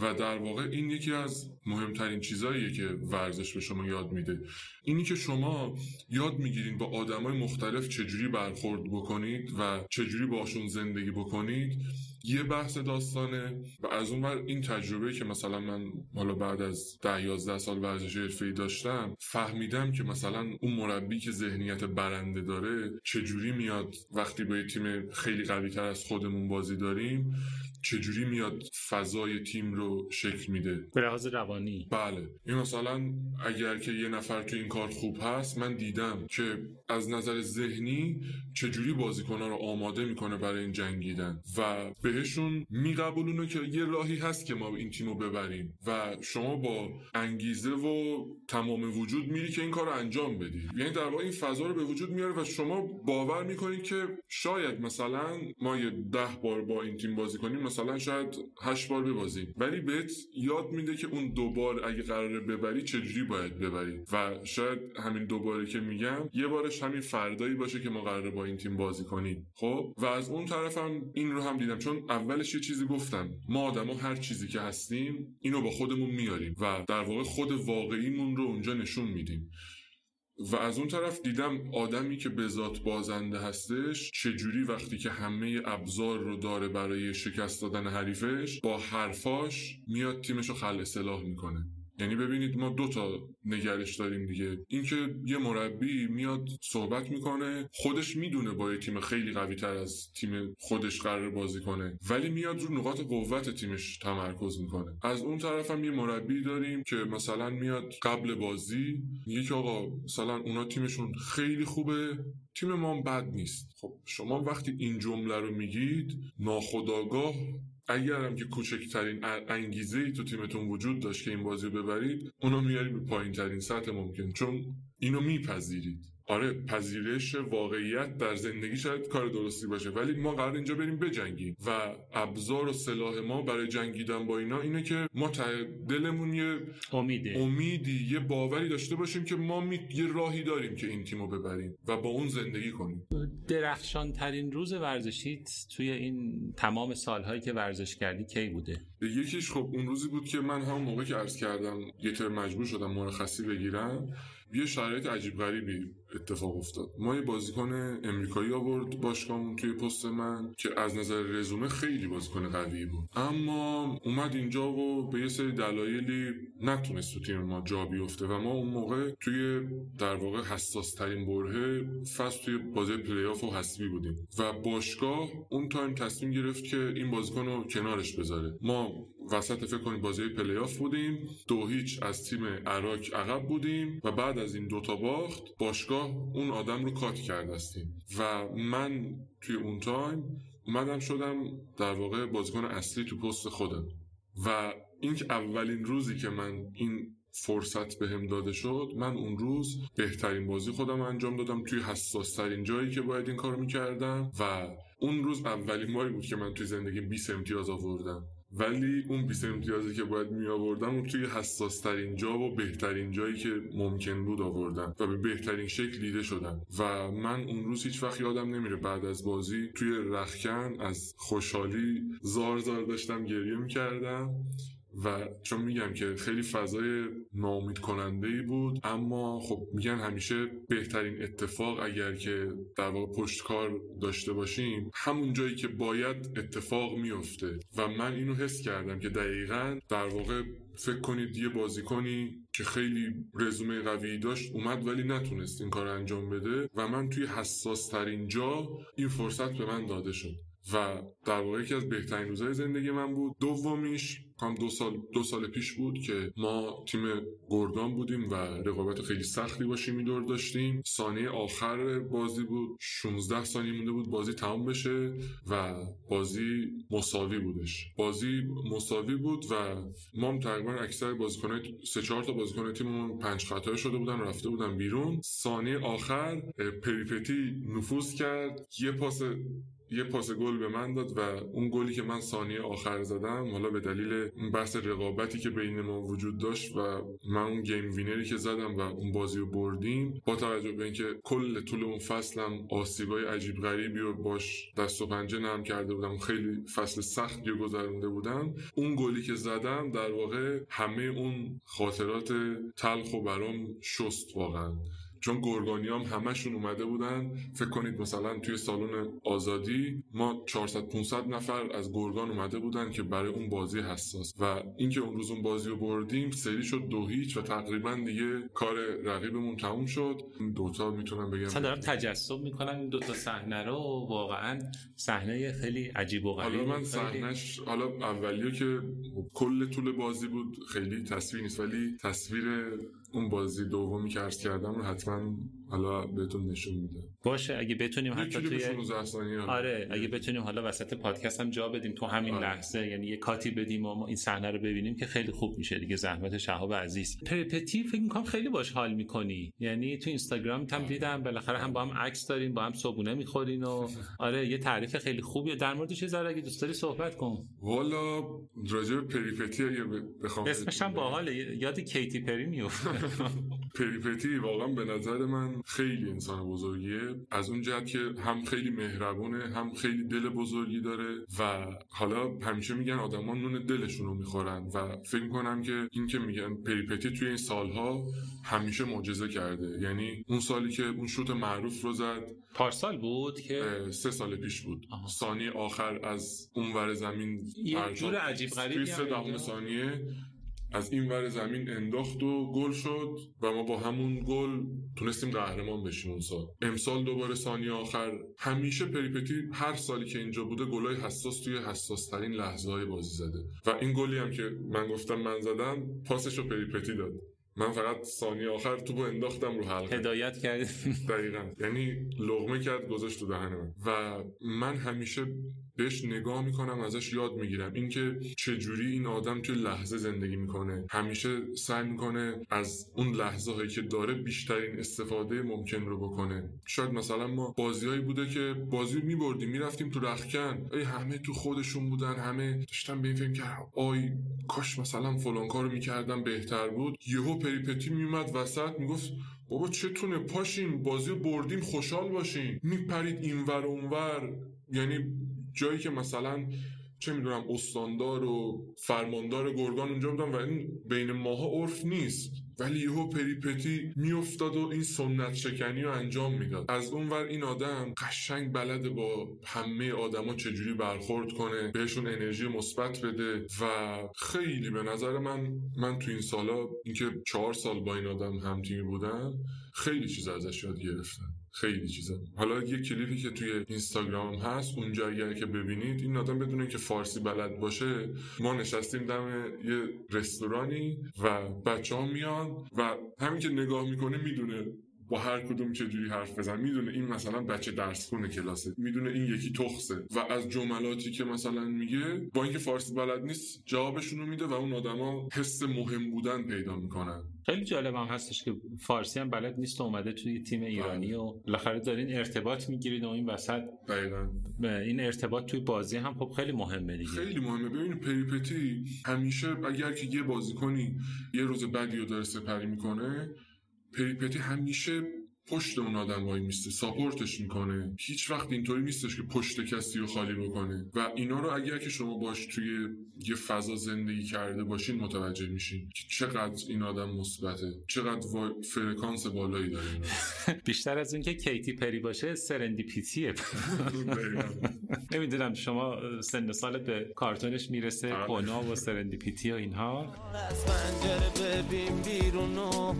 و در واقع این یکی از مهمترین چیزاییه که ورزش به شما یاد میده. اینی که شما یاد می‌گیرین با آدمای مختلف چجوری برخورد بکنید و چجوری باشون زندگی بکنید یه بحث داستانه. و از اون ور این تجربه که مثلا من حالا بعد از ده یازده سال ورزش حرفه‌ای داشتم فهمیدم که مثلا اون مربی که ذهنیت برنده داره چجوری میاد وقتی با یه تیم خیلی قوی تر از خودمون بازی داریم. چجوری میاد فضای تیم رو شکل میده؟ به لحاظ روانی. بله. این مثلا اگر که یه نفر تو این کار خوب هست من دیدم که از نظر ذهنی چجوری بازیکنها رو آماده می‌کنه برای این جنگیدن و بهشون میقبولونه که یه راهی هست که ما این تیم رو ببریم و شما با انگیزه و تمام وجود میری که این کار رو انجام بدی. یعنی در واقع این فضا رو به وجود میاره و شما باور می‌کنید که شاید مثلا ما یه ده بار با این تیم بازی کنیم مثلا شاید هشت بار ببازیم ولی بهت یاد میده که اون دوبار اگه قراره ببری چجوری باید ببری. و شاید همین دوباره که میگم یه بارش همین فردایی باشه که ما قراره با این تیم بازی کنیم. خب؟ و از اون طرفم این رو هم دیدم. چون اولش یه چیزی گفتم. ما آدما هر چیزی که هستیم اینو با خودمون میاریم و در واقع خود واقعیمون رو اونجا نشون میدیم. و از اون طرف دیدم آدمی که به ذات بازنده هستش چجوری وقتی که همه ابزار رو داره برای شکست دادن حریفش با حرفاش میاد تیمش رو خل اصلاح می‌کنه. یعنی ببینید ما دو تا نگرش داریم دیگه. اینکه یه مربی میاد صحبت می‌کنه خودش می‌دونه با یه تیم خیلی قوی تر از تیم خودش قرار بازی کنه ولی میاد رو نقاط قوت تیمش تمرکز می‌کنه. از اون طرف هم یه مربی داریم که مثلا میاد قبل بازی میگه آقا مثلا اونا تیمشون خیلی خوبه تیم ما بد نیست. خب شما وقتی این جمله رو میگید ناخداگاه اگر هم که کوچکترین انگیزه ای تو تیمتون وجود داشت که این بازی رو ببرید اونو میارید به پایین ترین سطح ممکن چون اینو میپذیرید. آره پذیرش واقعیت در زندگی شاید کار درستی باشه ولی ما قرار اینجا بریم بجنگیم و ابزار و سلاح ما برای جنگیدن با اینا اینه که ما ته دلمون یه امیده. امیدی یه باوری داشته باشیم که ما می... یه راهی داریم که این تیمو ببریم و با اون زندگی کنیم. درخشان ترین روز ورزشیت توی این تمام سالهایی که ورزش کردی کی بوده؟ یکیش خب اون روزی بود که من همون موقع که عرض کردم یه مجبور شدم مرخصی بگیرم یه شرایط عجیب غریبی اتفاق افتاد. ما یه بازیکن امریکایی آورد باشگاهمون توی پست من که از نظر رزومه خیلی بازیکن قوی بود. اما اومد اینجا و به یه سری دلایلی نتونست تو تیم ما جا بیفته و ما اون موقع توی در واقع حساس ترین برهه فصل توی بازی پلی آف و حساسی بودیم. و باشگاه اون تایم تصمیم گرفت که این بازیکن رو کنارش بذاره. ما وسط فکر کنید بازی پلی آف بودیم. دو هیچ از تیم عراق عقب بودیم و بعد از این دوتا باخت باشگاه اون آدم رو cut کرد از تیم و من توی اون تایم اومدم شدم در واقع بازیکن اصلی تو پست خودم. و این اولین روزی که من این فرصت بهم هم داده شد من اون روز بهترین بازی خودم انجام دادم توی حساس ترین جایی که باید این کارو می‌کردم. و اون روز اولین باری بود که من توی زندگی 20 امتیاز آوردم. ولی اون 20 امتیازی که باید می آوردم اون توی حساس ترین جا و بهترین جایی که ممکن بود آوردم و به بهترین شکل دیده شدم. و من اون روز هیچ وقت یادم نمیره بعد از بازی توی رخکن از خوشحالی زار زار داشتم گریه می‌کردم. و چون میگم که خیلی فضای ناامید کننده ای بود اما خب میگن همیشه بهترین اتفاق اگر که در واقع پشتکار داشته باشیم همون جایی که باید اتفاق میفته و من اینو حس کردم که دقیقا در واقع فکر کنید یه بازیکنی که خیلی رزومه قوی داشت اومد ولی نتونست این کار انجام بده و من توی حساس ترین جا این فرصت به من داده شد. و در واقع یکی از بهترین روزهای زندگی من بود. دومیش هم دو سال دو سال پیش بود که ما تیم گردان بودیم و رقابت خیلی سختی باشیم دور داشتیم. ثانیه آخر بازی بود. 16 ثانیه مونده بود بازی تمام بشه و بازی مساوی بودش. بازی مساوی بود و ما هم تقریبا اکثر بازیکنای سه چهار تا بازیکن تیممون پنج خطا شده بودن رفته بودن بیرون. ثانیه آخر پریپتی نفوذ کرد. یه پاس یه پاس گل به من داد و اون گلی که من ثانیه آخر زدم حالا به دلیل اون بحث رقابتی که بین ما وجود داشت و من اون game winner ی که زدم و اون بازی رو بردیم با توجه به اینکه کل طول اون فصلم آسیبای عجیب غریبی رو باش دست و پنجه نرم کرده بودم خیلی فصل سختی رو گذرونده بودم اون گلی که زدم در واقع همه اون خاطرات تلخ و برام شست واقعا. چون گرگانیام همشون اومده بودن فکر کنید مثلا توی سالن آزادی ما 400 500 نفر از گرگان اومده بودن که برای اون بازی حساس و اینکه اون روز اون بازی رو بردیم سری شد دو هیچ و تقریبا دیگه کار رقیبمون تموم شد. دوتا می‌تونم بگم. مثلا دارم تجسم می‌کنم این دوتا صحنه رو. واقعا صحنه خیلی عجیب و غریب حالا من صحنهش حالا اولیو که کل طول بازی بود خیلی تصویر نیست ولی تصویر اون بازی دومی که عرض کردم حتما حالا بهتون نشون میده. باشه اگه بتونیم حتی توی 16 ثانیه آره اگه بتونیم حالا وسط پادکست هم جا بدیم تو همین آره. لحظه یعنی یه کاتی بدیم و ما این صحنه رو ببینیم که خیلی خوب میشه دیگه. زحمت شهاب عزیز. پرپتی فکر می‌کنم خیلی باش حال می‌کنی. یعنی تو اینستاگرام هم دیدم بالاخره هم با هم عکس دارین با هم صبونه می‌خورین و آره یه تعریف خیلی خوبیه. در مورد چه ذره؟ اگه دوست داری صحبت کن. والا راجع پریپتی اگه بخوام اسمش هم باحاله. یاد کیتی پری میفته پریپتی واقعا به نظر من خیلی انسان بزرگیه از اون جهت که هم خیلی مهربونه هم خیلی دل بزرگی داره و حالا همیشه میگن آدما نون دلشون رو می‌خورن و فکر کنم که این که میگن پریپتی توی این سالها همیشه معجزه کرده یعنی اون سالی که اون شوت معروف رو زد پارسال بود که سه سال پیش بود آها. ثانی آخر از اون ور زمین یه جور عجیب غریبی سه دهم. ثانیه از این ور زمین انداخت و گل شد و ما با همون گل تونستیم قهرمان بشیم اون سال امسال دوباره ثانیه آخر. همیشه پریپتی هر سالی که اینجا بوده گلای حساس توی حساس ترین لحظه های بازی زده. و این گلی هم که من گفتم من زدم پاسش رو پریپتی داد. من فقط ثانیه آخر توپو انداختم رو حلقه. هدایت کرد دقیقا. یعنی لغمه کرد گذاشت تو دهن من. و من همیشه بهش نگاه می‌کنم ازش یاد می‌گیرم. اینکه چجوری این آدم توی لحظه زندگی می‌کنه. همیشه سعی می‌کنه از اون لحظه هایی که داره بیشترین استفاده ممکن رو بکنه. شاید مثلا ما بازیهایی بوده که بازی میبردیم می‌رفتیم تو رخکن ای همه تو خودشون بودن همه داشتن به این فکر آی کاش مثلا فلان کارو می‌کردم بهتر بود. یهو پریپتی میومد وسط می‌گفت بابا چتونه؟ پاشین بازی بردیم خوشحال باشین میپرید اینور اونور. یعنی جایی که مثلا چه می‌دونم استاندار و فرماندار گرگان اونجا بودن و این بین ماها عرف نیست. ولی یهو پریپتی میافتاد و این سنت شکنی رو انجام می‌داد. از اونور این آدم قشنگ بلده با همه آدما چجوری برخورد کنه بهشون انرژی مثبت بده و خیلی به نظر من من تو این سالا اینکه چهار سال با این آدم هم تیمی بودم خیلی چیز ازش یاد گرفتم. خیلی چیزا. حالا یه کلیپی که توی اینستاگرام هست اونجا اگر که ببینید این آدم بدونه که فارسی بلد باشه. ما نشستیم دم یه رستورانی و بچه ها میان و همین که نگاه می‌کنه می‌دونه با هر کدوم چه جوری حرف بزن می‌دونه این مثلا بچه درس خونه کلاسه می‌دونه این یکی تخصه و از جملاتی که مثلا میگه با اینکه فارسی بلد نیست جوابشون رو میده و اون آدما حس مهم بودن پیدا می‌کنن. خیلی جالب هم هستش که فارسی هم بلد نیست اومده توی تیم ایرانی و بالاخره دارین ارتباط می‌گیرید و این وسط دقیقا. این ارتباط توی بازی هم خب خیلی مهمه دیگه. خیلی مهمه. ببین پریپتی همیشه اگر که یه بازیکنی یه روز بدی رو داره سپری می‌کنه پریپتی همیشه پشت اون آدم وای میسته ساپورتش می‌کنه هیچ وقت اینطوری نیستش که پشت کسی رو خالی بکنه و اینا رو اگر که شما باش توی یه فضا زندگی کرده باشین متوجه میشین که چقدر این آدم مثبته چقدر وا- فرکانس بالایی داره. بیشتر از اون که کیتی پری باشه سرندیپیتیه. نمی‌دونم شما سن سالت به کارتونش می‌رسه آره. کونا و سرندیپیتی و اینها از پنجره ببین بیرونو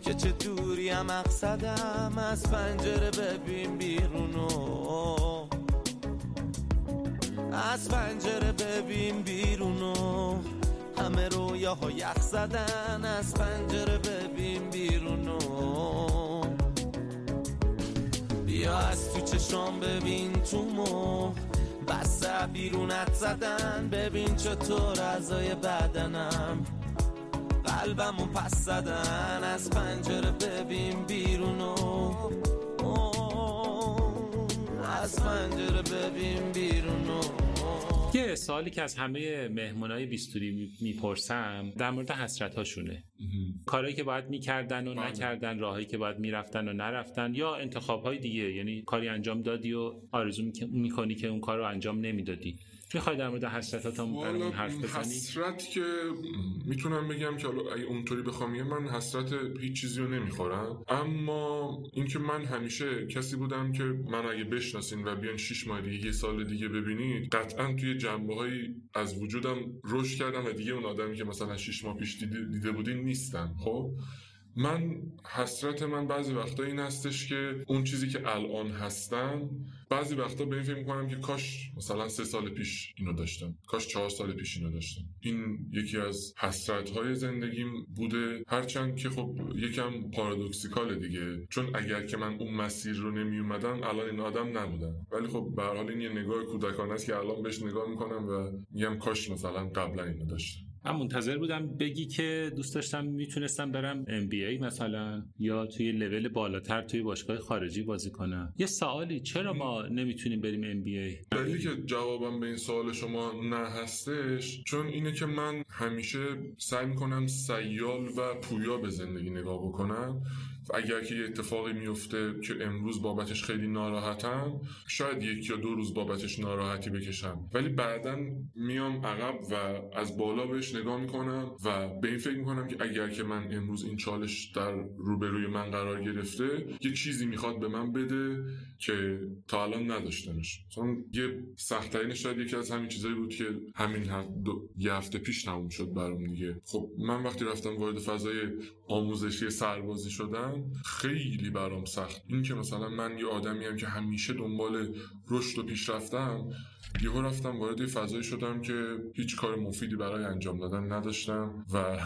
که چه دوری هم مقصدم از پنجره ببین بیرونو از پنجره ببین بیرونو همه رویاها یخ زدن از پنجره ببین بیرونو بیا از تو چشام ببین تو مو. بسته بیرونت زدن. ببین چطور اعضای بدنم. قلبمو پس زدن از پنجره ببین بیرونو از پنجره ببین بیرونو یه سوالی که از همه مهمونای بیستوری می‌پرسم در مورد حسرت هاشونه کارهایی که باید می‌کردن و بله. نکردن راهایی که باید می‌رفتن و نرفتن یا انتخاب های دیگه یعنی کاری انجام دادی و آرزو می‌کنی که اون کار رو انجام نمی‌دادی. می‌خوای در مورد حسرتات هم برامون حرف بزنی؟ حسرت که می‌تونم بگم که حالا اگه اونطوری بخوام من حسرت هیچ چیزی رو نمی‌خورم. اما اینکه من همیشه کسی بودم که من اگه بشناسین و بیان شیش ماه دیگه یه سال دیگه ببینید قطعا توی جنبه هایی از وجودم رشد کردم و دیگه اون آدمی که مثلا شیش ماه پیش دیده, دیده بودین نیستم خب؟ من حسرت من بعضی وقتا این هستش که اون چیزی که الان هستم بعضی وقتا به این فکر می‌کنم که کاش مثلا سه سال پیش اینو داشتم. کاش چهار سال پیش اینو داشتم. این یکی از حسرت های زندگیم بوده. هرچند که خب یکم پارادوکسیکال دیگه. چون اگر که من اون مسیر رو نمی اومدم الان این آدم نبودم. ولی خب به حال این یه نگاه کودکانه است که الان بهش نگاه می‌کنم و میگم کاش مثلا قبلا اینو داشتم. من منتظر بودم بگی که دوست داشتم می‌تونستم برم ای مثلا یا توی لول بالاتر توی باشگاه خارجی بازی کنم. یه سوالی چرا ما نمی‌تونیم بریم ای دلیلی که جوابم به این سوال شما نه هستش چون اینه که من همیشه سعی می‌کنم سیال و پویا به زندگی نگاه بکنم. اگر که یه اتفاقی میفته که امروز بابتش خیلی ناراحتم شاید یک یا دو روز بابتش ناراحتی بکشم. ولی بعدا میام عقب و از بالا بهش نگاه می‌کنم و به این فکر می‌کنم که اگر که من امروز این چالش در روبروی من قرار گرفته یه چیزی می‌خواد به من بده که تا الان نداشتمش چون یه سختترین شاید یکی از همین چیزایی بود که همین دو... یه هفته پیش تموم شد برام دیگه. خب من وقتی رفتم وارد فضای آموزشی سربازی شدم خیلی برام سخت. این که مثلا من یه آدمی هم که همیشه دنبال رشد و پیشرفتم یهو رفتم وارد فضایی شدم که هیچ کار مفیدی برای انجام دادن نداشتم و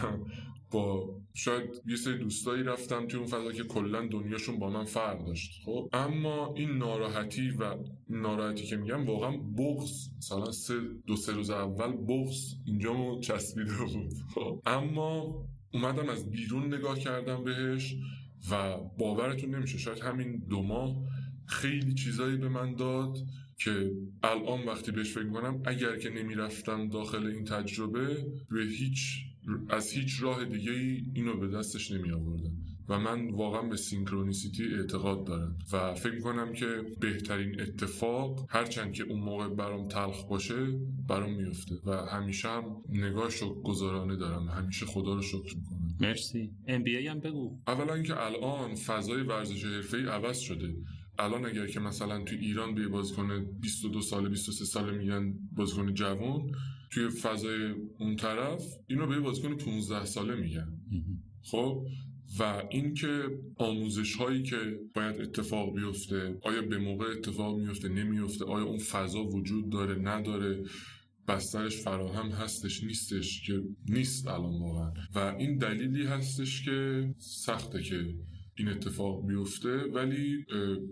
با شاید یه سری دوستایی رفتم توی اون فضا که کلا دنیاشون با من فرق داشت. خب اما این ناراحتی و ناراحتی که میگم واقعا بغض مثلا سه دو سه روز اول بغض اینجا چسبیده بود. خب اما اومدم از بیرون نگاه کردم بهش و باورتون نمیشه شاید همین دو ماه خیلی چیزایی به من داد که الان وقتی بهش فکر کنم اگر که نمی‌رفتم داخل این تجربه به هیچ از هیچ راه دیگه ای اینو به دستش نمی آوردم و من واقعا به سینکرونیسیتی اعتقاد دارم و فکر کنم که بهترین اتفاق هرچند که اون موقع برام تلخ باشه برام میفته و همیشه هم نگاه گذارانه دارم همیشه خدا رو شکر مرسی. ام هم بگو. اولا اینکه الان فضای ورزش حرفه‌ای عوض شده. الان اگر که مثلا تو ایران به بازیکن 22 ساله 23 ساله میگن بازیکن جوان توی فضای اون طرف اینو به بازیکن 15 ساله میگن. خب؟ و اینکه آموزش هایی که باید اتفاق بیفته آیا به موقع اتفاق میفته نمیفته آیا اون فضا وجود داره نداره بسترش فراهم هستش نیستش که نیست الان واقعا. و این دلیلی هستش که سخته که این اتفاق بیفته ولی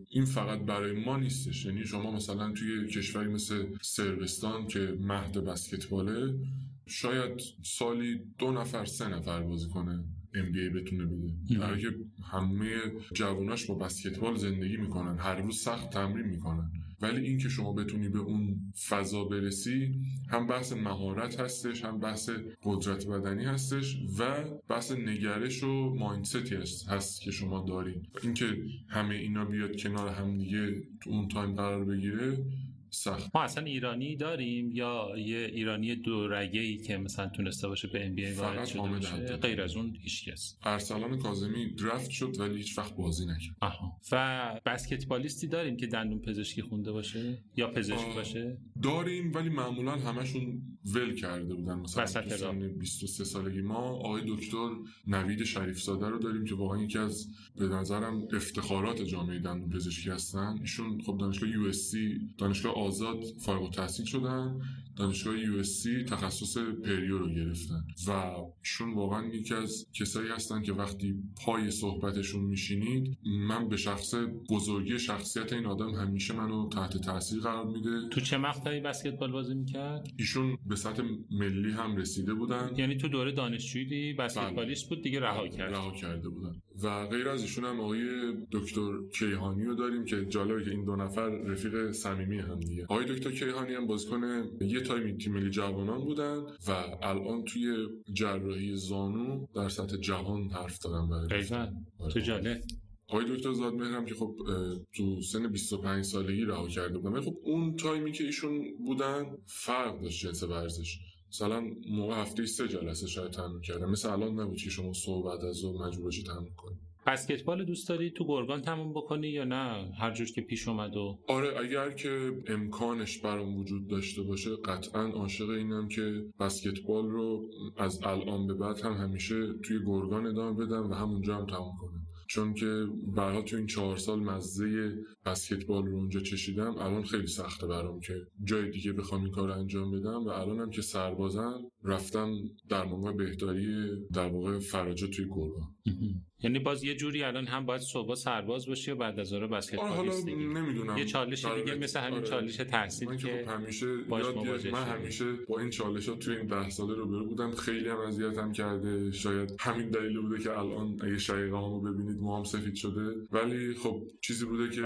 این فقط برای ما نیستش. یعنی شما مثلا توی کشوری مثل سربستان که مهد بسکتباله شاید سالی دو نفر سه نفر بازی کنه NBA بتونه بده. برای که همه جواناش با بسکتبال زندگی می‌کنن. هر روز سخت تمرین می‌کنن. ولی اینکه شما بتونی به اون فضا برسی هم بحث مهارت هستش هم بحث قدرت بدنی هستش و بحث نگرش و mindset ی هست, هست که شما دارین. اینکه همه اینا بیاد کنار هم دیگه تو اون time قرار بگیره سخت ما اصلا ایرانی داریم یا یه ایرانی دو ای که مثلا تونسته باشه به NBA وارد شده باشه؟ غیر از اون هیچ کس. ارسلان کاظمی draft شد ولی هیچ وقت بازی نکرد. آها. و بسکتبالیستی داریم که دندون پزشکی خونده باشه یا پزشک باشه؟ داریم ولی معمولا همشون ول کرده بودن. مثلا سن 23 سالگی ما آقای دکتر نوید شریف زاده رو داریم که واقعا یکی از به نظرم افتخارات جامعه دندون پزشکی هستن. ایشون خب دانشگاه یو دانشگاه آزاد فارغ التحصیل شدن دانشگاه یو تخصص پریو رو گرفتن و ایشون واقعا یکی از کسایی هستن که وقتی پای صحبتشون میشینید من به شخص بزرگی شخصیت این آدم همیشه منو تحت تاثیر قرار میده. تو چه مقطعی بسکتبال بازی می‌کرد؟ ایشون به سطح ملی هم رسیده بودن. یعنی تو دوره دانشجویی بسکتبالیست بود دیگه رها کرد. رها کرده بودن. و غیر از ایشون هم آقای دکتر کیهانی رو داریم که جالبه که این دو نفر رفیق صمیمی هم دیگه. آقای دکتر کیهانی هم بازیکن یه تایمی تیم ملی جوانان بودن و الان توی جراحی زانو در سطح جهان حرف دارن برای تو جالب آقای دکتر زادمهرم که خب تو سن 25 سالگی رها کرده بودن. خب اون تایمی که ایشون بودن فرق داشت جنس ورزش. مثلا موقع هفته سه جلسه شاید تمرین کردم. مثل الان نبود که شما صحبت از و مجبور باشی تمرین کنی. بسکتبال دوست داری؟ تو گرگان تموم بکنی یا نه؟ هر جور که پیش اومد و آره اگر که امکانش برام وجود داشته باشه قطعا عاشق اینم که بسکتبال رو از الان به بعد هم همیشه توی گرگان ادامه بدم و همونجا هم تموم کنم. چون که برها تو این چهار سال مزه بسکتبال رو اونجا چشیدم الان خیلی سخته برام که جای دیگه بخوام این کار انجام بدم و الانم که سربازم رفتم در موقع بهداری در واقع فراجا توی گرگان یعنی باز یه جوری الان هم باید صبح سرباز باشی و بعد از آره بسکتبالیست دیگه. نمی‌دونم. یه چالش دیگه مثل همین آره. چالش تحصیل من که خب همیشه یاد من همیشه با این چالش ها توی این ده ساله رو برو بودم. خیلی هم اذیتم کرده. شاید همین دلیل بوده که الان اگه شقیقه هامو ببینید موام سفید شده. ولی خب چیزی بوده که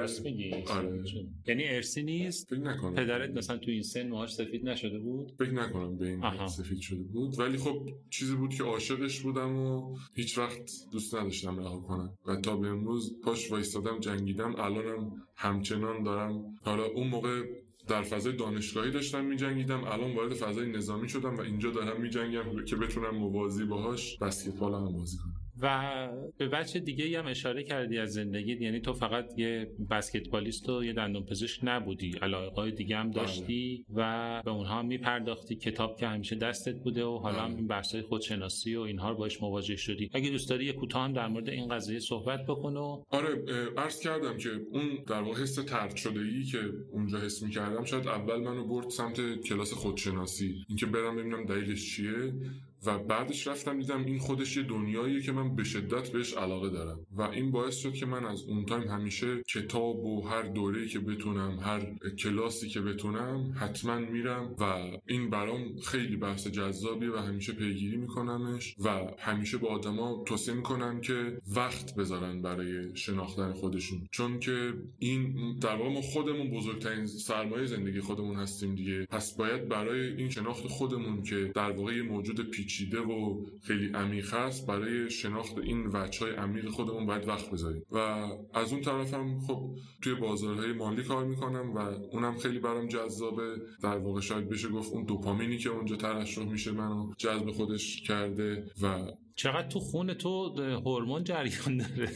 آره. یعنی ارسی نیست؟ فکر نکنم. پدرت مثلا تو این سن موهاش سفید نشده بود؟ فکر نکنم به این سفید شده بود. ولی خب چیزی بود که عاشقش بودم و هیچ وقت دوست نداشتم رها کنم. و تا به امروز پاش وایستادم جنگیدم. الانم همچنان دارم. حالا اون موقع در فضای دانشگاهی داشتم میجنگیدم. الان وارد فضای نظامی شدم و اینجا دارم میجنگم که بتونم موازی باهاش بسکتبال هم بازی کنم. و به بچه دیگه هم اشاره کردی از زندگی. یعنی تو فقط یه بسکتبالیست و یه دندون پزشک نبودی. علاقه دیگه هم داشتی. و به اونها هم میپرداختی. کتاب که همیشه دستت بوده و حالا هم بله. این بحثای خودشناسی و اینها رو باش مواجه شدی. اگه دوست داری یه کوتاه هم در مورد این قضیه صحبت بکن و آره عرض کردم که اون در واقع حس ترد شده ای که اونجا حس می‌کردم شاید اول منو برد سمت کلاس خودشناسی. اینکه برم ببینم دلیلش چیه. و بعدش رفتم دیدم این خودش یه دنیاییه که من به شدت بهش علاقه دارم. و این باعث شد که من از اون تایم همیشه کتاب و هر دوره که بتونم هر کلاسی که بتونم حتما میرم و این برام خیلی بحث جذابیه و همیشه پیگیری میکنمش و همیشه با آدما توصیه می‌کنم که وقت بذارن برای شناختن خودشون. چون که این در واقع خودمون بزرگترین سرمایه زندگی خودمون هستیم دیگه. پس باید برای این شناخت خودمون که در واقع موجود پیچ پیچیده و خیلی عمیق هست برای شناخت این وجه های عمیق خودمون باید وقت بذاریم. و از اون طرف هم خب توی بازارهای مالی کار می‌کنم و اونم خیلی برام جذابه. در واقع شاید بشه گفت اون دوپامینی که اونجا ترشح میشه منو جذب خودش کرده و چقدر تو خون تو هورمون جریان داره؟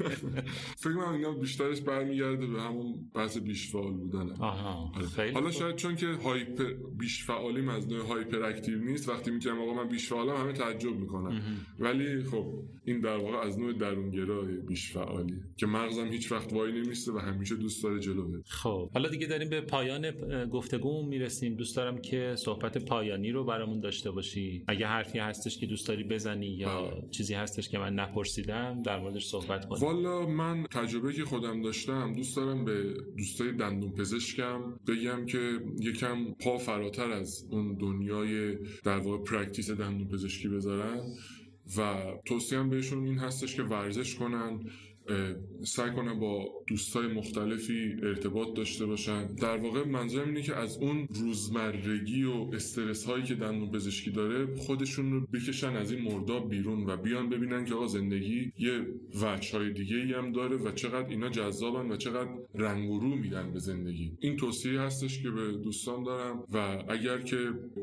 فکر کنم اینا بیشترش برمیگرده به همون بحث بیش فعال بودن آها آره. حالا شاید چون که هایپر بیش فعالی از نوع هایپر اکتیو نیست وقتی میگم آقا من بیش فعالم همه تعجب می‌کنن. ولی خب این در واقع از نوع درونگرای بیش فعالی که مغزم هیچ وقت وای نمیسته و همیشه دوست داره جلو بره خب حالا دیگه داریم به پایان گفتگو می‌رسیم. دوست دارم که صحبت پایانی رو برامون داشته باشی. اگه حرفی هستش که دوست داری بزنی یا بله. چیزی هستش که من نپرسیدم در موردش صحبت کنیم والا من تجربه که خودم داشتم دوست دارم به دوستای دندون پزشکم بگم که یکم پا فراتر از اون دنیای در واقع practice دندون پزشکی بذارن و توصیم بهشون این هستش که ورزش کنن سعی کنن با دوستای مختلفی ارتباط داشته باشن. در واقع منظورم اینه که از اون روزمرگی و استرس هایی که دندون پزشکی داره خودشون رو بکشن از این مرداب بیرون و بیان ببینن که آقا زندگی یه وجه های دیگه ای هم داره و چقدر اینا جذابن و چقدر رنگ و رو میدن به زندگی. این توصیه هستش که به دوستان دارم و اگر که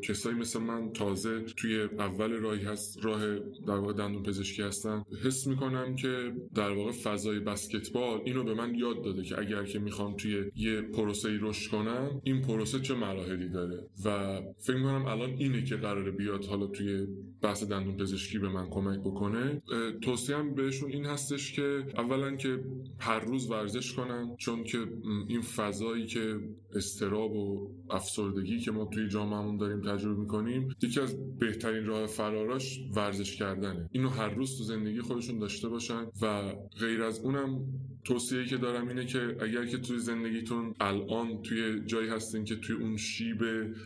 کسایی مثل من تازه توی اول راهی هست راه در واقع دندون پزشکی هستن حس می‌کنم که در واقع فضای بسکتبال اینو به من یاد داده که اگر که می‌خوام توی یه پروسه رشد کنم این پروسه چه مراحلی داره؟ و فکر می‌کنم الان اینه که قراره بیاد حالا توی بحث دندون پزشکی به من کمک بکنه. توصیم بهشون این هستش که اولا که هر روز ورزش کنن چون که این فضایی که استراب و افسردگی که ما توی جامعهمون داریم تجربه می‌کنیم یکی از بهترین راه فراراش ورزش کردنه. اینو هر روز تو زندگی خودشون داشته باشن و غیر از اونم توصیه که دارم اینه که اگر که توی زندگیتون الان توی جایی هستین که توی اون شیب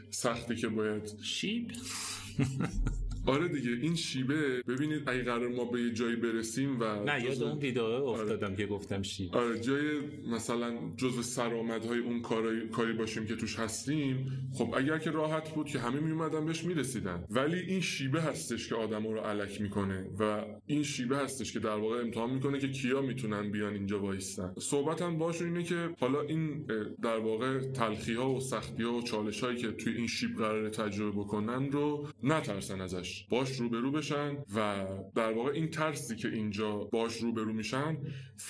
سختی که باید شیب؟ آره دیگه این شیبه. ببینید اگه قرار ما به یه جایی برسیم و نه یاد اون ویدیو افتادم آره. که گفتم شیبه آره جای مثلا جزو سرآمدهای اون کاری کاری باشیم که توش هستیم خب اگر که راحت بود که همه می اومدن بهش می‌رسیدن. ولی این شیبه هستش که آدمو رو علک می‌کنه و این شیبه هستش که در واقع امتحان می‌کنه که کیا می‌تونن بیان اینجا وایستن. صحبتم باشون اینه که حالا این در واقع تلخی ها و سختی ها و چالش هایی که توی این شیب قرار تجربه بکنن رو نترسن ازش. باش باش روبرو بشن و در واقع این ترسی که اینجا باش روبرو میشن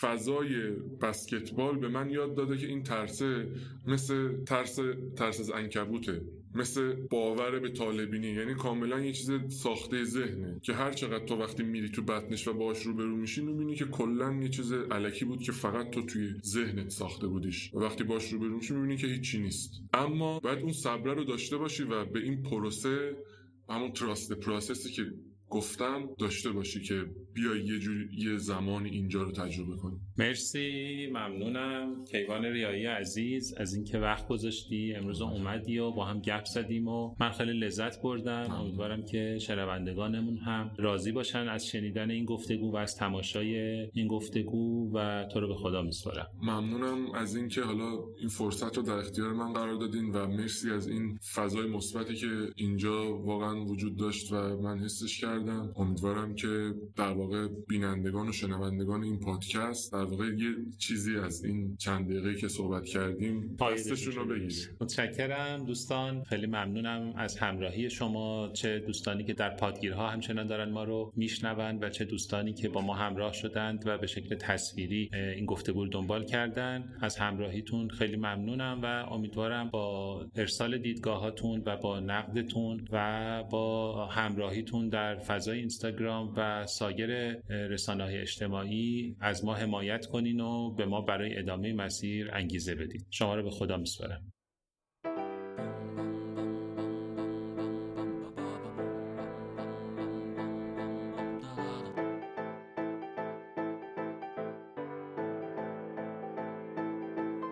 فضای بسکتبال به من یاد داده که این ترسه مثل ترس ترس از انکبوته مثل باور به طالبینی. یعنی کاملا یه چیز ساخته ذهنه که هر چقدر تو وقتی میری تو بطنش و باش روبرو میشی می‌بینی که کلا یه چیز علکی بود که فقط تو توی ذهنت ساخته بودیش. و وقتی باش روبرو میشی می‌بینی که هیچی نیست. اما باید اون صبره رو داشته باشی و به این پروسه همون تراست پروسسی که گفتم داشته باشی که بیا یه جور یه زمان اینجا رو تجربه کنی. مرسی ممنونم. کیوان ریایی عزیز از اینکه وقت گذاشتی امروز اومدی و با هم گپ زدیم و من خیلی لذت بردم. امیدوارم که شنوندگانمون هم راضی باشن از شنیدن این گفتگو و از تماشای این گفتگو و تو رو به خدا میسپارم. ممنونم از اینکه حالا این فرصت رو در اختیار من قرار دادین و مرسی از این فضای مثبتی که اینجا واقعا وجود داشت و من حسش کردم. امیدوارم که در واقع بینندگان و شنوندگان این پادکست در واقع یه چیزی از این چند دقیقه که صحبت کردیم دستشون رو بگیریم. متشکرم دوستان. خیلی ممنونم از همراهی شما. چه دوستانی که در پادگیرها همچنان دارن ما رو میشنوند و چه دوستانی که با ما همراه شدند و به شکل تصویری این گفتگو دنبال کردن از همراهیتون خیلی ممنونم و امیدوارم با ارسال دیدگاهاتون و با نقدتون و با همراهیتون در فضای اینستاگرام و سایر رسانه های اجتماعی از ما حمایت کنین و به ما برای ادامه مسیر انگیزه بدید شما رو به خدا میسپارم.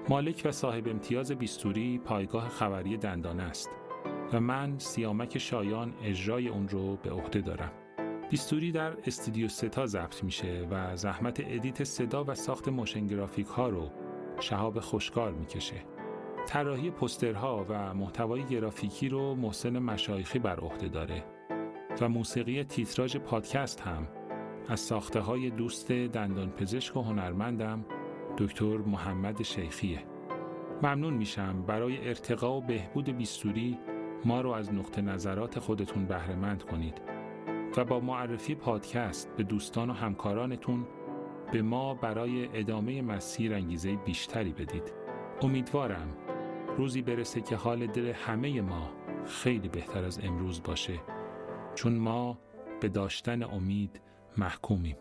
مالک و صاحب امتیاز بیستوری پایگاه خبری دندانه است. و من سیامک شایان اجرای اون رو به عهده دارم. بیستوری در استودیو ستا ضبط میشه و زحمت edit صدا و ساخت motion graphic ها رو شهاب خوشکار می‌کشه. طراحی پوسترها و محتوای گرافیکی رو محسن مشایخی بر عهده داره و موسیقی تیتراژ پادکست هم از ساخته های دوست دندان پزشک و هنرمندم دکتر محمد شیخیه. ممنون میشم برای ارتقا و بهبود بیستوری ما رو از نقطه نظرات خودتون بهرهمند کنید و با معرفی پادکست به دوستان و همکارانتون به ما برای ادامه مسیر انگیزه بیشتری بدید. امیدوارم روزی برسه که حال دل همه ما خیلی بهتر از امروز باشه چون ما به داشتن امید محکومیم.